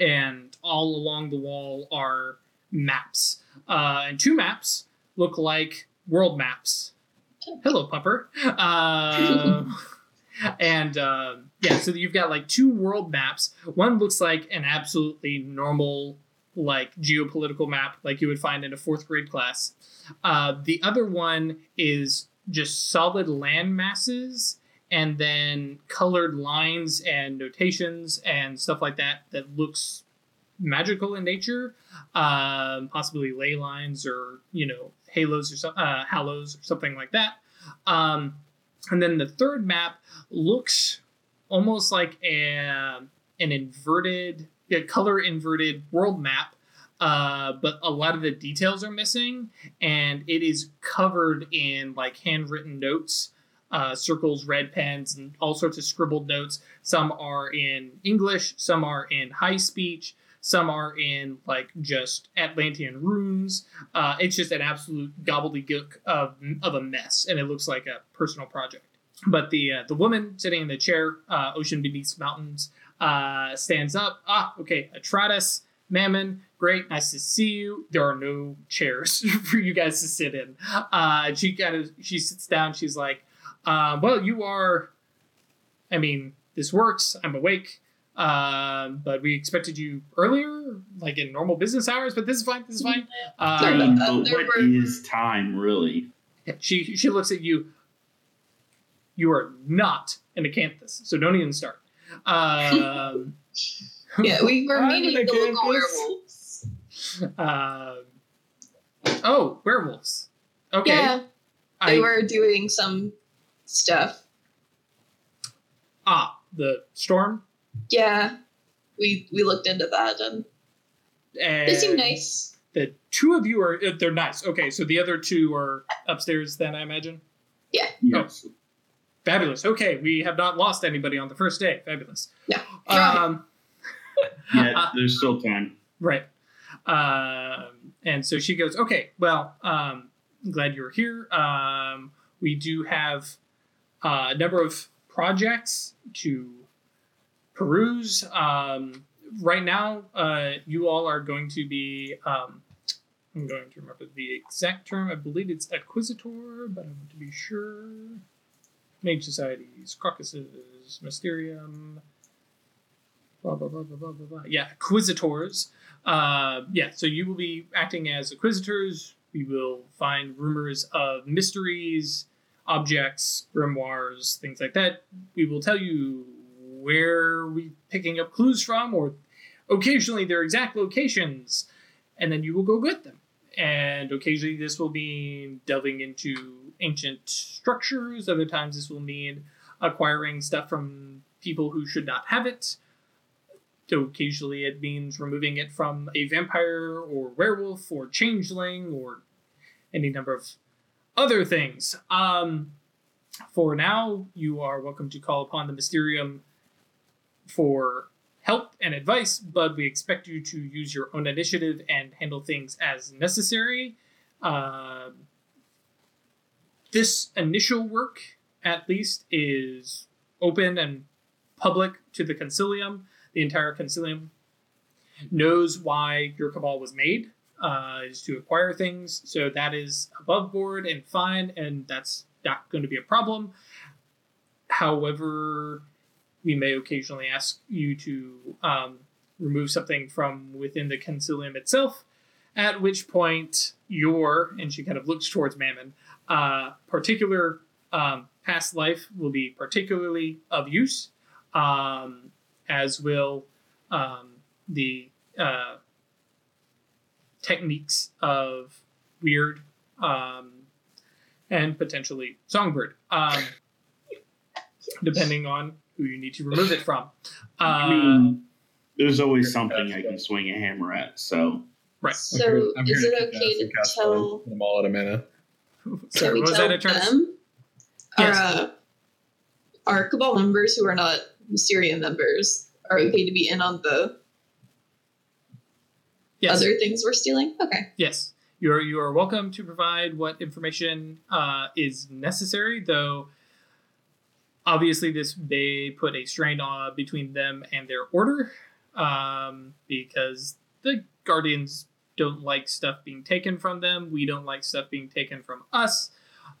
and all along the wall are maps. Uh, and two maps look like world maps. Hello, pupper. Um, [LAUGHS] and um, yeah, so you've got like two world maps. One looks like an absolutely normal, like geopolitical map, like you would find in a fourth grade class. Uh, the other one is just solid land masses and then colored lines and notations and stuff like that that looks magical in nature, um, possibly ley lines or you know halos or so, uh, halos or something like that. Um, and then the third map looks almost like a, an inverted, a color inverted world map, uh, but a lot of the details are missing, and it is covered in like handwritten notes, uh, circles, red pens, and all sorts of scribbled notes. Some are in English, some are in high speech, some are in like just Atlantean runes. Uh, it's just an absolute gobbledygook of, of a mess, and it looks like a personal project. But the uh, the woman sitting in the chair, uh, ocean beneath mountains, uh, stands up. Ah, okay, Atratus, Mammon, great, nice to see you. There are no chairs [LAUGHS] for you guys to sit in. Uh, she kind of she sits down. She's like, uh, "Well, you are. I mean, this works. I'm awake." Um, but we expected you earlier, like in normal business hours. But this is fine. This is fine. Sorry Uh, mean, but There what were- is time, really? she she looks at you. You are not an acanthus, so don't even start. Um, [LAUGHS] Yeah, we were I'm meeting an the local werewolves. um, oh, werewolves. Okay. Yeah, they I, were doing some stuff. ah, the storm. Yeah, we we looked into that and And they seem nice. The two of you are uh, they're nice. Okay, so the other two are upstairs. Then I imagine. Yeah. Yes. Fabulous. Okay, we have not lost anybody on the first day. Fabulous. No. Um, [LAUGHS] Yeah, there's still time. Right. Um, and so she goes, okay, well, um, I'm glad you're here. Um, we do have uh, a number of projects to peruse. Um, right now, uh, you all are going to be, um, I'm going to remember the exact term. I believe it's acquisitor, but I want to be sure. Mage Societies, Caucasus, Mysterium, blah blah blah blah blah blah. blah. Yeah, Inquisitors. Uh, yeah, so you will be acting as Inquisitors. We will find rumors of mysteries, objects, grimoires, things like that. We will tell you where we are picking up clues from, or occasionally their exact locations, and then you will go get them. And occasionally this will mean delving into ancient structures. Other times this will mean acquiring stuff from people who should not have it. So Occasionally it means removing it from a vampire or werewolf or changeling or any number of other things. Um, for now, you are welcome to call upon the Mysterium for help and advice, but we expect you to use your own initiative and handle things as necessary. Um this initial work, at least, is open and public to the Concilium. The entire Concilium knows why your cabal was made, uh, is to acquire things. So that is above board and fine, and that's not going to be a problem. However, we may occasionally ask you to um, remove something from within the Concilium itself, at which point your, and she kind of looks towards Mammon, uh, particular um, past life will be particularly of use, um, as will um, the uh, techniques of weird um, and potentially songbird, um, depending on who you need to remove it from. [LAUGHS] Uh, I mean, there's always something I can swing a hammer at. So right. So I'm here- I'm is it okay to tell? them all at a mana. [LAUGHS] Can Sorry, we was tell that, Atratus? them? Yes. Our, uh, our Cabal members who are not Mysterium members are okay to be in on the Yes. other things we're stealing? Okay. Yes, you are. You are welcome to provide what information uh, is necessary, though. Obviously, this may put a strain on between them and their order, um, because the guardians don't like stuff being taken from them. We don't like stuff being taken from us.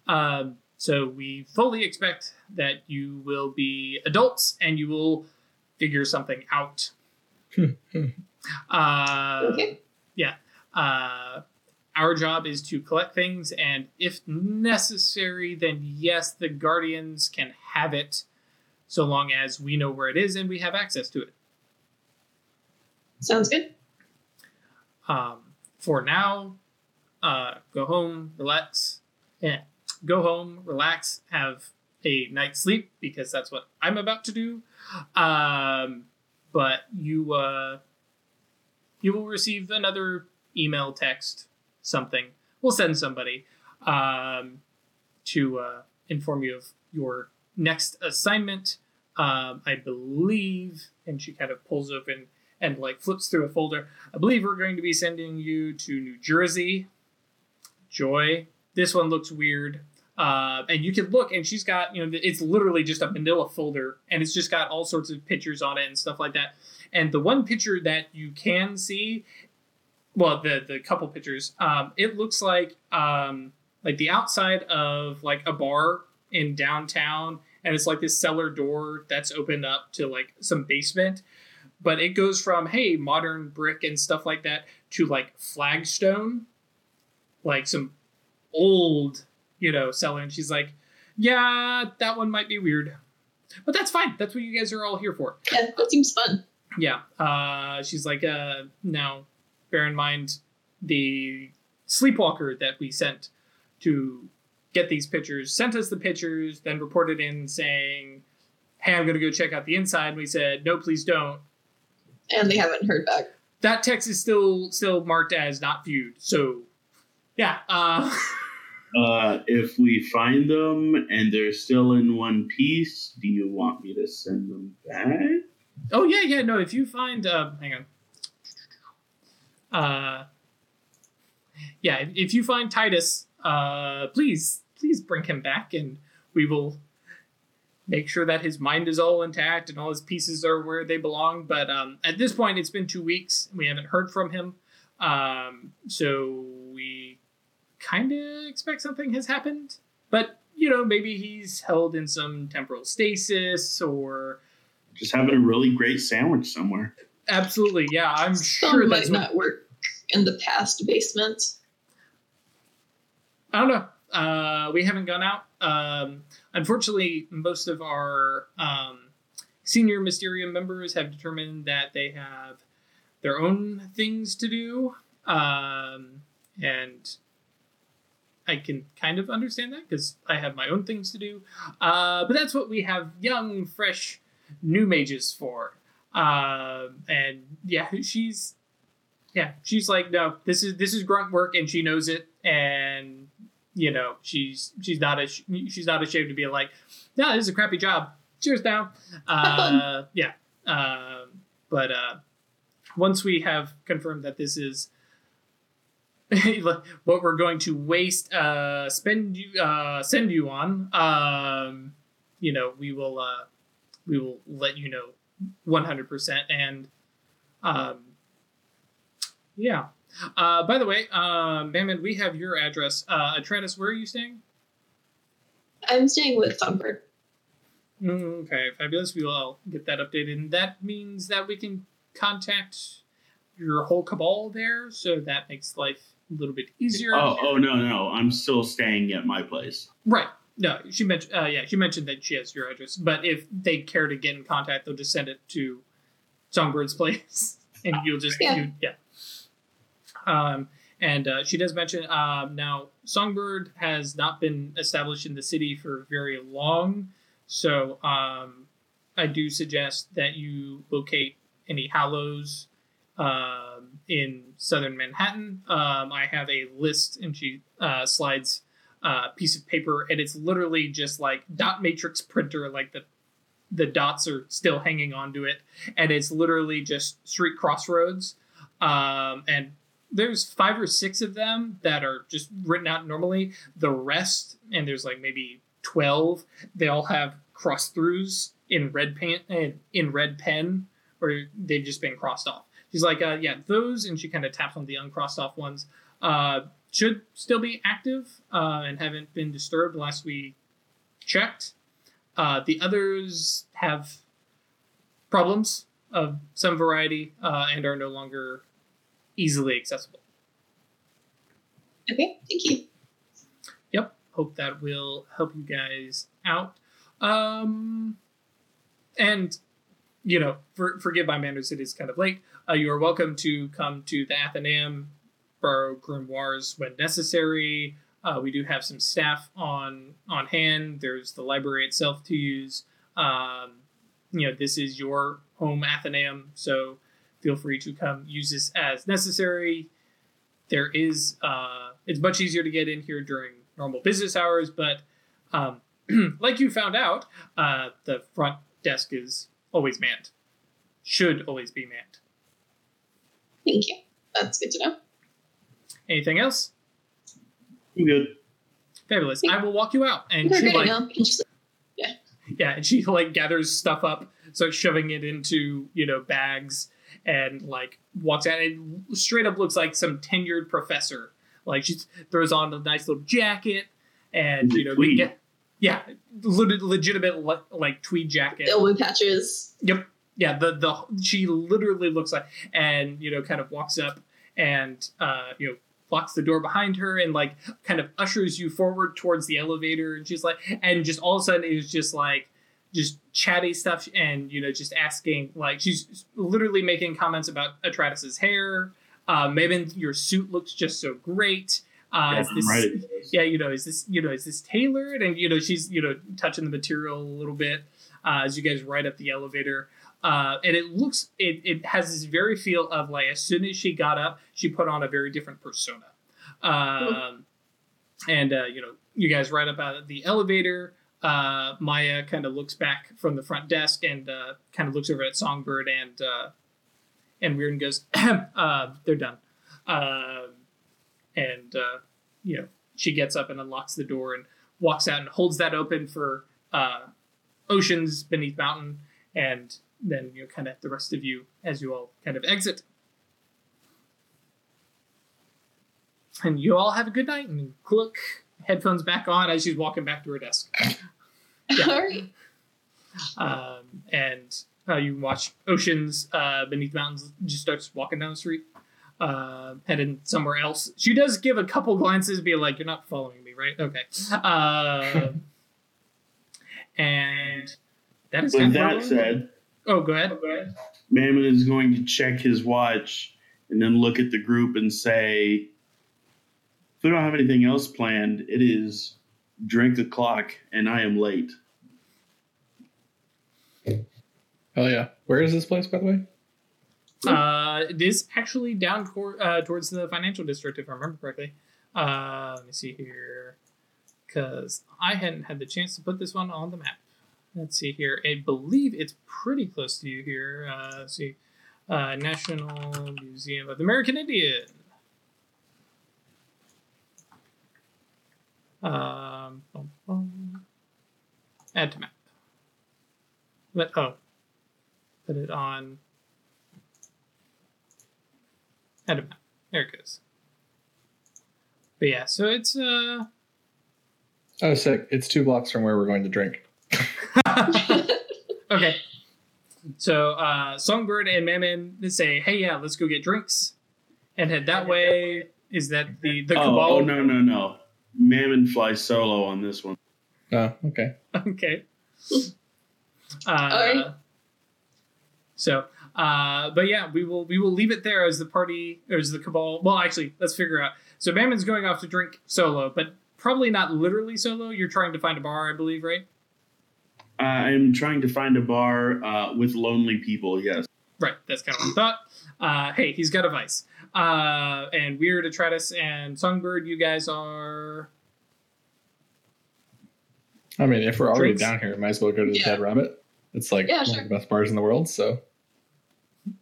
Um, so we fully expect that you will be adults and you will figure something out. uh, Okay. uh, our job is to collect things, and if necessary, then yes, the guardians can have it, so long as we know where it is and we have access to it. Sounds good. Um, for now, uh, go home, relax. Yeah, go home, relax, have a night's sleep because that's what I'm about to do. Um, but you uh, you will receive another email, text, something. We'll send somebody um, to uh, inform you of your next assignment. Um, I believe, and she kind of pulls open and like flips through a folder. I believe we're going to be sending you to New Jersey. Joy. This one looks weird. Uh, and you can look, and she's got, you know, it's literally just a manila folder, and it's just got all sorts of pictures on it and stuff like that. And the one picture that you can see, well, the the couple pictures, um, it looks like um, like the outside of like a bar in downtown, and it's like this cellar door that's opened up to like some basement. But it goes from hey modern brick and stuff like that to like flagstone like some old you know cellar. And she's like yeah that one might be weird. But that's fine. That's what you guys are all here for. Yeah, that seems fun. yeah uh she's like uh now bear in mind the sleepwalker that we sent to get these pictures sent us the pictures then reported in saying hey i'm gonna go check out the inside and we said no please don't And they haven't heard back. that text is still still marked as not viewed. So, yeah. Uh, [LAUGHS] uh, if we find them and they're still in one piece, do you want me to send them back? oh yeah, yeah. No, if you find, uh, hang on. Uh, yeah, if, you find Titus, uh, please please bring him back, and we will make sure that his mind is all intact and all his pieces are where they belong. But um, at this point, it's been two weeks. We haven't heard from him, um, so we kind of expect something has happened. But you know, maybe he's held in some temporal stasis, or just having a really great sandwich somewhere. Absolutely, yeah. I'm Some sure might that's what, not work in the past basement. I don't know. Uh, we haven't gone out. Um, unfortunately, most of our um, senior Mysterium members have determined that they have their own things to do, um, and I can kind of understand that because I have my own things to do. Uh, but that's what we have young, fresh, new mages for. Um, and yeah, she's yeah, she's like, no, this is this is grunt work, and she knows it, and you know, she's she's not a she's not ashamed to be like, no, this is a crappy job. Cheers now. Uh, [LAUGHS] yeah. Um, but uh, once we have confirmed that this is [LAUGHS] what we're going to waste uh, spend you uh, send you on, um, you know, we will uh, we will let you know one hundred percent. And um, yeah. Uh, by the way, um, Mammon, we have your address. Uh, Atratus, where are you staying? I'm staying with Songbird. Mm, Okay, fabulous. We will get that updated. And that means that we can contact your whole cabal there, so that makes life a little bit easier. Oh, oh no, no, no. I'm still staying at my place. Right. No, she mentioned. Uh, yeah, she mentioned that she has your address. But if they care to get in contact, they'll just send it to Songbird's [LAUGHS] place, and you'll just Yeah. You, yeah. Um, and uh, she does mention um, now Songbird has not been established in the city for very long, so um, I do suggest that you locate any Hallows um, in southern Manhattan. Um, I have a list, and she uh, slides uh, piece of paper, and it's literally just like dot matrix printer, like the the dots are still hanging onto it, and it's literally just street crossroads. Um, and there's five or six of them that are just written out normally. The rest, and there's like maybe twelve, they all have cross throughs in red paint and in red pen, or they've just been crossed off. She's like, uh, yeah, those, and she kind of taps on the uncrossed off ones. Uh, should still be active uh, and haven't been disturbed last we checked. Uh, the others have problems of some variety uh, and are no longer easily accessible. Okay, thank you. Yep. Hope that will help you guys out. Um, and you know, for, forgive my manners, it is kind of late. Uh, you are welcome to come to the Athenaeum, borrow grimoires when necessary. Uh, we do have some staff on on hand. There's the library itself to use. Um, you know, this is your home Athenaeum, so feel free to come use this as necessary. There is, uh, it's much easier to get in here during normal business hours, but um, [CLEARS THROAT] like you found out, uh, the front desk is always manned. Should always be manned. Thank you. That's good to know. Anything else? I'm good. Fabulous. I will walk you out. And They're she like, enough. Just- yeah, and she like gathers stuff up, starts shoving it into you know bags, and like walks out. It straight up looks like some tenured professor. Like she throws on a nice little jacket, and you know, we get yeah, le- legitimate le- like tweed jacket. elbow patches. Yep. Yeah, the the she literally looks like and you know kind of walks up and uh you know locks the door behind her and like kind of ushers you forward towards the elevator and she's like and just all of a sudden it was just like just chatty stuff and you know just asking like she's literally making comments about Atratus's hair. Uh Maven, your suit looks just so great. Uh Yeah, is this, right. yeah, you know, is this, you know, is this tailored? And you know, she's, you know, touching the material a little bit uh, as you guys ride up the elevator. Uh, and it looks, it, it has this very feel of like as soon as she got up, she put on a very different persona. Um, and uh, you know, you guys ride up out of the elevator. Uh, Maya kind of looks back from the front desk and uh, kind of looks over at Songbird and uh, and Weird and goes, [CLEARS THROAT] uh, "They're done." Um, and you know, she gets up and unlocks the door and walks out and holds that open for oceans beneath mountain, and then you know, kind of the rest of you as you all kind of exit. And you all have a good night and click headphones back on as she's walking back to her desk. [LAUGHS] Yeah. All right. Um, and Uh, you watch Oceans uh, beneath the mountains just starts walking down the street, uh, heading somewhere else. She does give a couple glances, be like, "You're not following me, right?" Okay. Uh, [LAUGHS] and that is kind With of that said, Oh, go ahead. Go ahead. Mammon is going to check his watch and then look at the group and say, if we don't have anything else planned, it is drink o'clock and I am late. Hell yeah. Where is this place, by the way? Uh, it is actually down tor- uh, towards the financial district, if I remember correctly. Uh, let me see here, because I hadn't had the chance to put this one on the map. Let's see here. I believe it's pretty close to you here. Uh, see, uh, National Museum of the American Indian. Um, bum, bum. add to map. Let oh, put it on. Add to map. There it goes. But yeah, so it's uh Oh, sick. It's two blocks from where we're going to drink. [LAUGHS] okay. So uh Songbird and Mammon they say, "Hey, yeah, let's go get drinks," and head that way. Is that the the Oh, cabal? oh, no, no, no. Mammon flies solo on this one. Oh, okay. [LAUGHS] okay. Uh, Alright. So, uh, but yeah, we will we will leave it there as the party or as the cabal. Well, actually, let's figure out. So Mammon's going off to drink solo, but probably not literally solo. You're trying to find a bar, I believe, right? I'm trying to find a bar uh, with lonely people, yes. Right. That's kind of what I thought. Uh, hey, he's got a vice. Uh, and Weird, Atratus, and Songbird, you guys are I mean, if we're already Drinks? down here, might as well go to the Yeah. Dead Rabbit. It's like Yeah, one sure. of the best bars in the world. So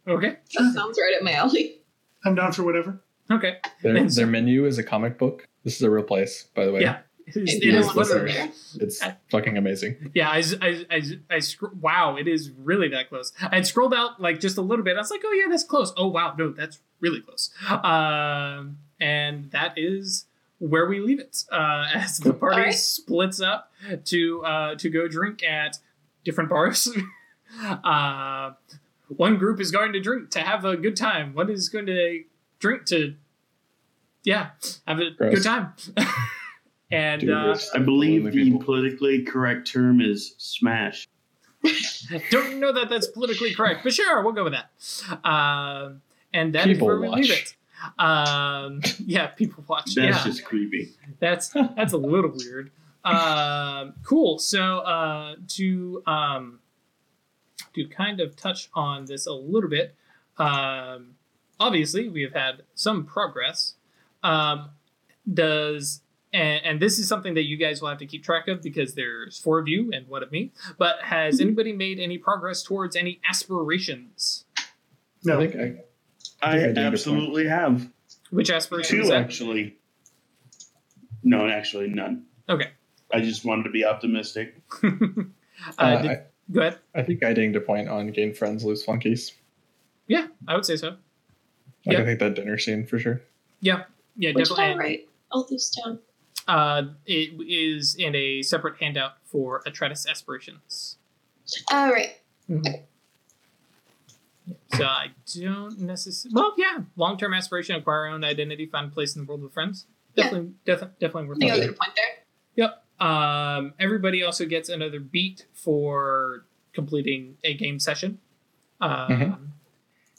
okay. that sounds right up my alley. I'm down for whatever. Okay. their, their menu is a comic book. This is a real place, by the way. Yeah. It is, I do is want to literally. there. It's fucking amazing. Yeah, I, I, I, I scr- wow, it is really that close. I had scrolled out like just a little bit. I was like, oh yeah, that's close. Oh wow, no, that's really close. Um, and that is where we leave it uh, [LAUGHS] as the party Alright. splits up to uh, to go drink at different bars. [LAUGHS] uh, one group is going to drink to have a good time. One is going to drink to, yeah, have a Gross. good time. [LAUGHS] and Dude, uh, I believe the people. politically correct term is smash. I [LAUGHS] don't know that that's politically correct, but sure, we'll go with that. Um, and that is People where we leave watch. it. Um, [LAUGHS] yeah, people watch. That's yeah, just creepy. that's that's a little weird. Um, cool. So uh, to um, to kind of touch on this a little bit, um, obviously we have had some progress. Um, does and, and this is something that you guys will have to keep track of because there's four of you and one of me. But has anybody made any progress towards any aspirations? No, I think I, I think I absolutely have Which aspirations? is two, actually. No, actually, none. Okay. I just wanted to be optimistic. [LAUGHS] uh, uh, did- I, go ahead. I think I dinged a point on gain friends, lose flunkies. Yeah, I would say so. Like, Yeah. I think that dinner scene for sure. Yeah, yeah, Which definitely. all right. All this down. Uh, it is in a separate handout for Atratus aspirations. All right. So I don't necessarily. Well, yeah, long-term aspiration, acquire our own identity, find a place in the world with friends. Yeah. Definitely, def- definitely worth I think it. at a point there. Yep. Um, everybody also gets another beat for completing a game session. Um, Mhm.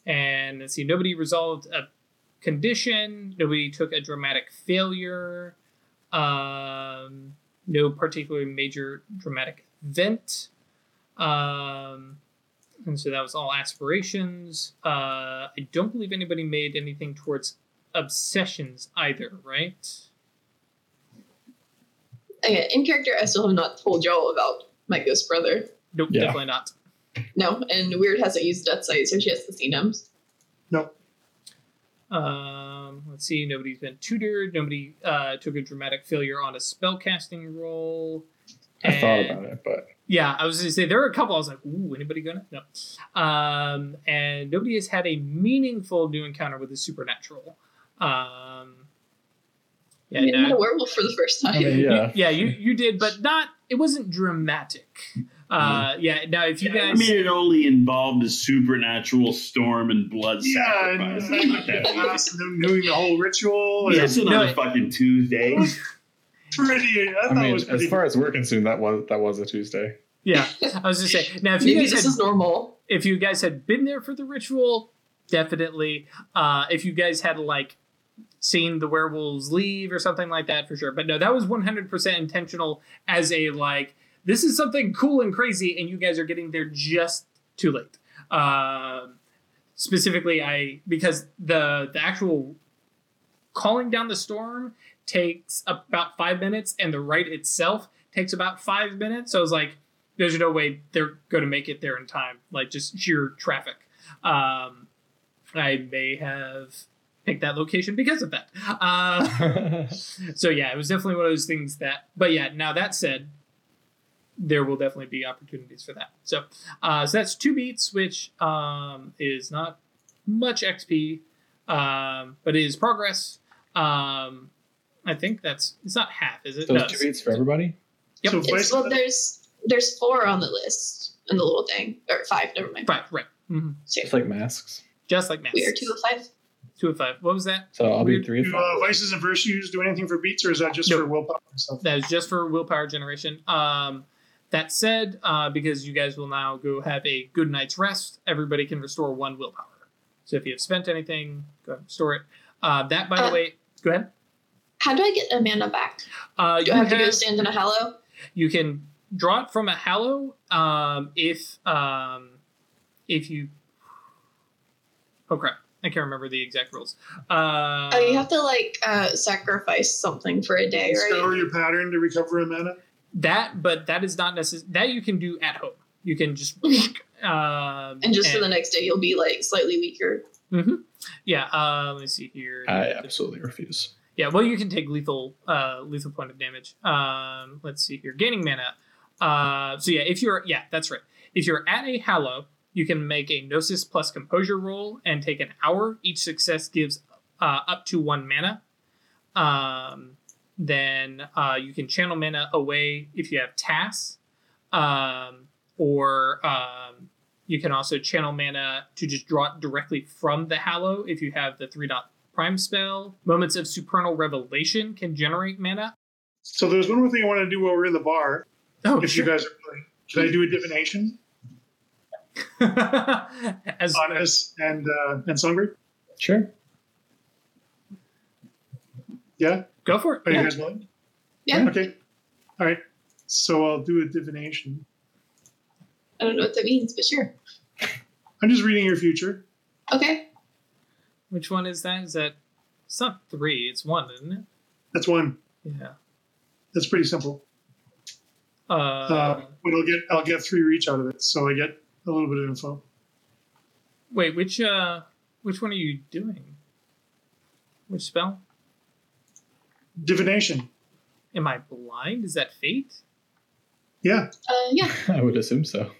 And let's see, nobody resolved a condition. Nobody took a dramatic failure. Um, no particularly major dramatic event. Um, and so that was all aspirations. Uh, I don't believe anybody made anything towards obsessions either, right? Okay, in character, I still have not told y'all about my ghost brother. Nope, Yeah. definitely not. No, and Weird hasn't used Death Sight, so she hasn't seen him. no. Um, let's see. Nobody's been tutored. Nobody uh, took a dramatic failure on a spellcasting roll. I thought about it, but Yeah, I was going to say there were a couple. I was like, "Ooh, anybody gonna?" No. Um, and nobody has had a meaningful new encounter with the supernatural. Um, yeah, I mean, I no, met a werewolf for the first time. I mean, you- yeah. yeah, you you did, but not. It wasn't dramatic. Uh, yeah. Now, if you I guys, mean, it only involved a supernatural storm and blood Yeah, and, sacrifice. Not that and big. them doing the whole ritual. Yeah, and it's another No, fucking Tuesday. [LAUGHS] pretty. I, I thought it mean, was as pretty. far as we're concerned, that was that was a Tuesday. yeah, I was just saying. Now, if you guys this had is normal. if you guys had been there for the ritual, definitely. Uh, if you guys had like seen the werewolves leave or something like that, for sure. But no, that was one hundred percent intentional as a like this is something cool and crazy, and you guys are getting there just too late. Um specifically, I because the the actual calling down the storm takes about five minutes, and the rite itself takes about five minutes. So I was like, there's no way they're going to make it there in time, like just sheer traffic. Um, I may have picked that location because of that. Uh, [LAUGHS] so yeah, it was definitely one of those things that. But yeah, now that said, there will definitely be opportunities for that. So, uh, so that's two beats, which um, is not much XP, um, but it is progress. Um, I think that's it's not half, is it? Those No, two beats for everybody. Yep. So It's, well, there's there's four on the list in the little thing, or five. Never mind. Right, right. hmm So It's like masks. Just like masks. we are two of five. Two of five. What was that? So I'll be Weird. three of do five. uh, vices and virtues do anything for beats, or is that just No. for willpower and stuff? That is just for willpower generation. Um, that said, uh, because you guys will now go have a good night's rest, everybody can restore one willpower. So if you have spent anything, go ahead and restore it. Uh, that, by the Uh, way, go ahead. How do I get a mana back? Uh, Do you, I have to go stand in a hallow? you can draw it from a hallow um, if um, if you. Oh crap! I can't remember the exact rules. Uh, oh, you have to like uh, sacrifice something for a day, Scour right? your pattern to recover a mana. That, but that is not necessary. That you can do at home. You can just. [LAUGHS] um, And just for the next day, you'll be like slightly weaker. Mhm. Yeah, uh, let me see here. I absolutely refuse. Yeah, well, you can take lethal, uh, lethal point of damage. Um, let's see here, gaining mana. Uh, so yeah, if you're, yeah, that's right. If you're at a hallow, you can make a gnosis plus composure roll and take an hour. Each success gives uh, up to one mana. Um, then uh, you can channel mana away if you have tasks, um, or um, you can also channel mana to just draw it directly from the hallow if you have the three dot prime spell. Moments of supernal revelation can generate mana. So there's one more thing I want to do while we're in the bar. Oh, if you guys are playing, can I do a divination [LAUGHS] As on us and uh, and Songbird? Sure. Yeah, go for it. are you guys willing? Yeah. Okay. All right. So I'll do a divination. I don't know what that means, but sure. I'm just reading your future. Okay. Which one is that? Is that? It's not three. It's one, isn't it? That's one. Yeah. That's pretty simple. Uh, Uh, but I'll get I'll get three reach out of it, so I get a little bit of info. wait, which uh, which one are you doing? Which spell? Divination. Am I blind? Is that fate? Yeah. Uh, yeah. [LAUGHS] I would assume so.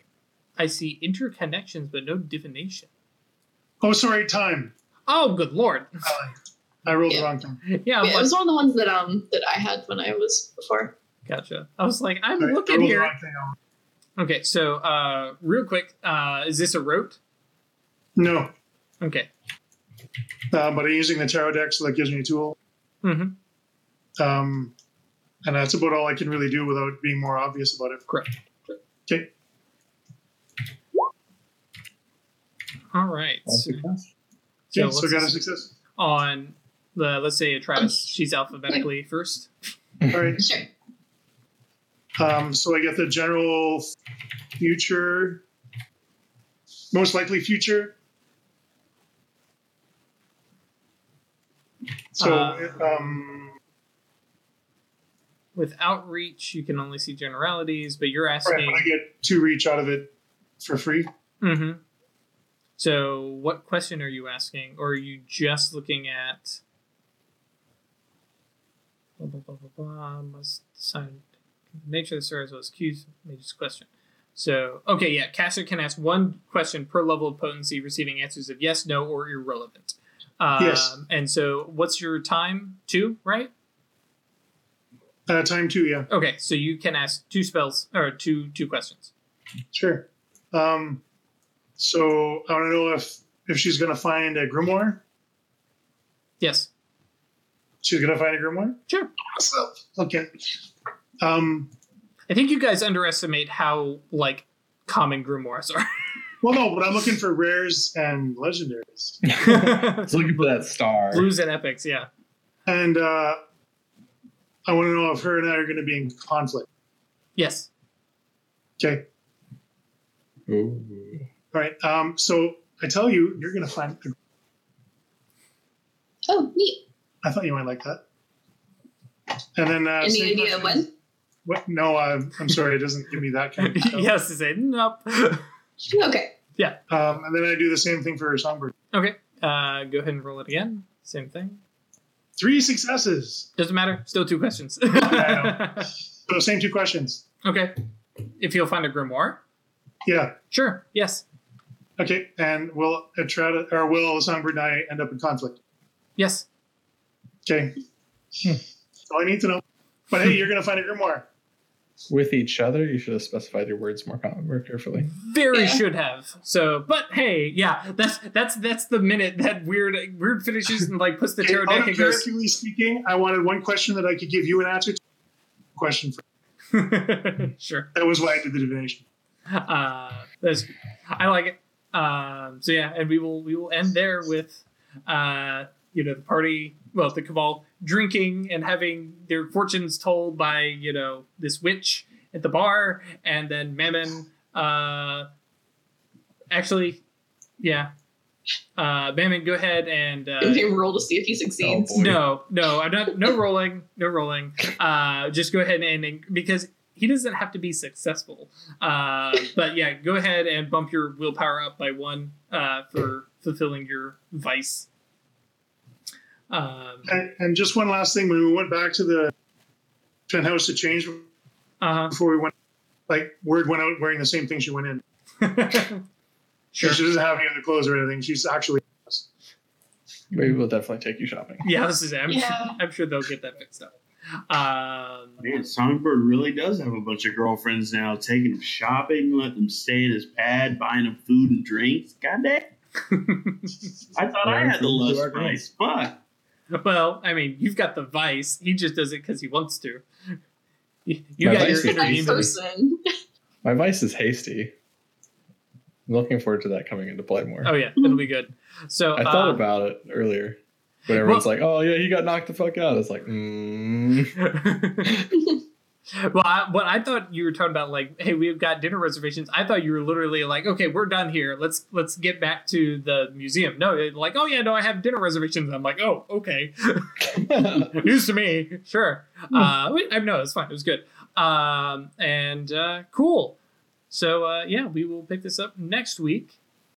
I see interconnections, but no divination. Oh, sorry. Time. Oh, good lord! I rolled the wrong time. [LAUGHS] Yeah, I'm yeah, it was one of the ones that um that I had when I was before. gotcha. I was like, I'm Sorry, I looking here. Okay, so uh, real quick, uh, is this a rote? No, Okay. uh, but I'm using the tarot deck, so that gives me a tool. Mm-hmm. Um, and that's about all I can really do without being more obvious about it. Correct. Okay. All right. One So, success. so Okay, so got a success. on the let's say Travis, she's alphabetically first. All right. Sure. Um, so I get the general future, most likely future. So, Uh, um, With outreach, you can only see generalities, but you're right, asking. but I get two reach out of it for free. hmm So, what question are you asking, or are you just looking at? Blah, blah, blah, blah, blah, must sign nature of the story as well as cues. Mage's question. So, okay, yeah, caster can ask one question per level of potency, receiving answers of yes, no, or irrelevant. Um, Yes. And so, what's your time? Two, right? Uh, time two, yeah. Okay, so you can ask two spells or two two questions. Sure. Um, so I want to know if if she's going to find a grimoire. Yes. She's going to find a grimoire. Sure. Awesome. okay. Um, I think you guys underestimate how like common grimoires are. [LAUGHS] well, no, but I'm looking for rares and legendaries, [LAUGHS] [LAUGHS] looking for that star. Blues and epics, yeah. and uh, I want to know if her and I are going to be in conflict. Yes. Okay. Ooh. All right. Um, so I tell you, you're going to find. A, Oh, neat. I thought you might like that. And then uh, Any idea question- when? What? No, uh, I'm sorry. It doesn't give me that kind of. [LAUGHS] stuff. yes to say nope. [LAUGHS] Okay. Yeah. Um, and then I do the same thing for her Songbird. okay. Uh, go ahead and roll it again. Same thing. Three successes. Doesn't matter. Still two questions. [LAUGHS] I [LAUGHS] So same two questions. okay. If you'll find a grimoire, Yeah. sure. Yes. Okay. And will Atrata or will Songbird and I end up in conflict? Yes. Okay. Hmm. That's all I need to know. But hey, you're gonna find a grimoire. With each other, you should have specified your words more, more carefully. Very Yeah. should have. So, but hey, yeah, that's that's that's the minute that weird weird finishes and like puts the Okay, tarot deck and goes. uncharacterly speaking, I wanted one question that I could give you an answer to. Question for [LAUGHS] sure. that was why I did the divination. Uh, that's I like it. Um, so yeah, and we will we will end there with uh, you know the party, well the cabal drinking and having their fortunes told by you know this witch at the bar, and then Mammon. Uh, actually, yeah. Uh, Mammon, go ahead and uh, Give him roll to see if he succeeds. Oh, no, no, I'm not. No rolling, no rolling. Uh, just go ahead and, and because he doesn't have to be successful. Uh, but yeah, go ahead and bump your willpower up by one uh, for fulfilling your vice. Um, And, and just one last thing, when we went back to the penthouse to change uh before we went, like word went out wearing the same thing she went in. [LAUGHS] sure. She doesn't have any other clothes or anything. She's actually. Maybe We will definitely take you shopping. Yeah, this is. I'm, Yeah. sure, I'm sure they'll get that fixed up. Um, Man, Songbird really does have a bunch of girlfriends now, taking them shopping, letting them stay in his pad, buying them food and drinks. God damn. [LAUGHS] I thought I had the food to lust our price. Fuck. Well, I mean, you've got the vice. He just does it because he wants to. You, you My got vice your is inner demon. person. My vice is hasty. I'm looking forward to that coming into play more. Oh yeah, it'll be good. So I thought uh, about it earlier. But everyone's like, oh, yeah, he got knocked the fuck out. It's like, mm. [LAUGHS] [LAUGHS] well, I, what I thought you were talking about, like, hey, we've got dinner reservations. I thought you were literally like, okay, we're done here. Let's let's get back to the museum. No, like, oh yeah, no, I have dinner reservations. I'm like, oh, okay, [LAUGHS] news to me. Sure. Uh, we- I know it's fine. It was good. Um, and uh, cool. So uh, yeah, we will pick this up next week.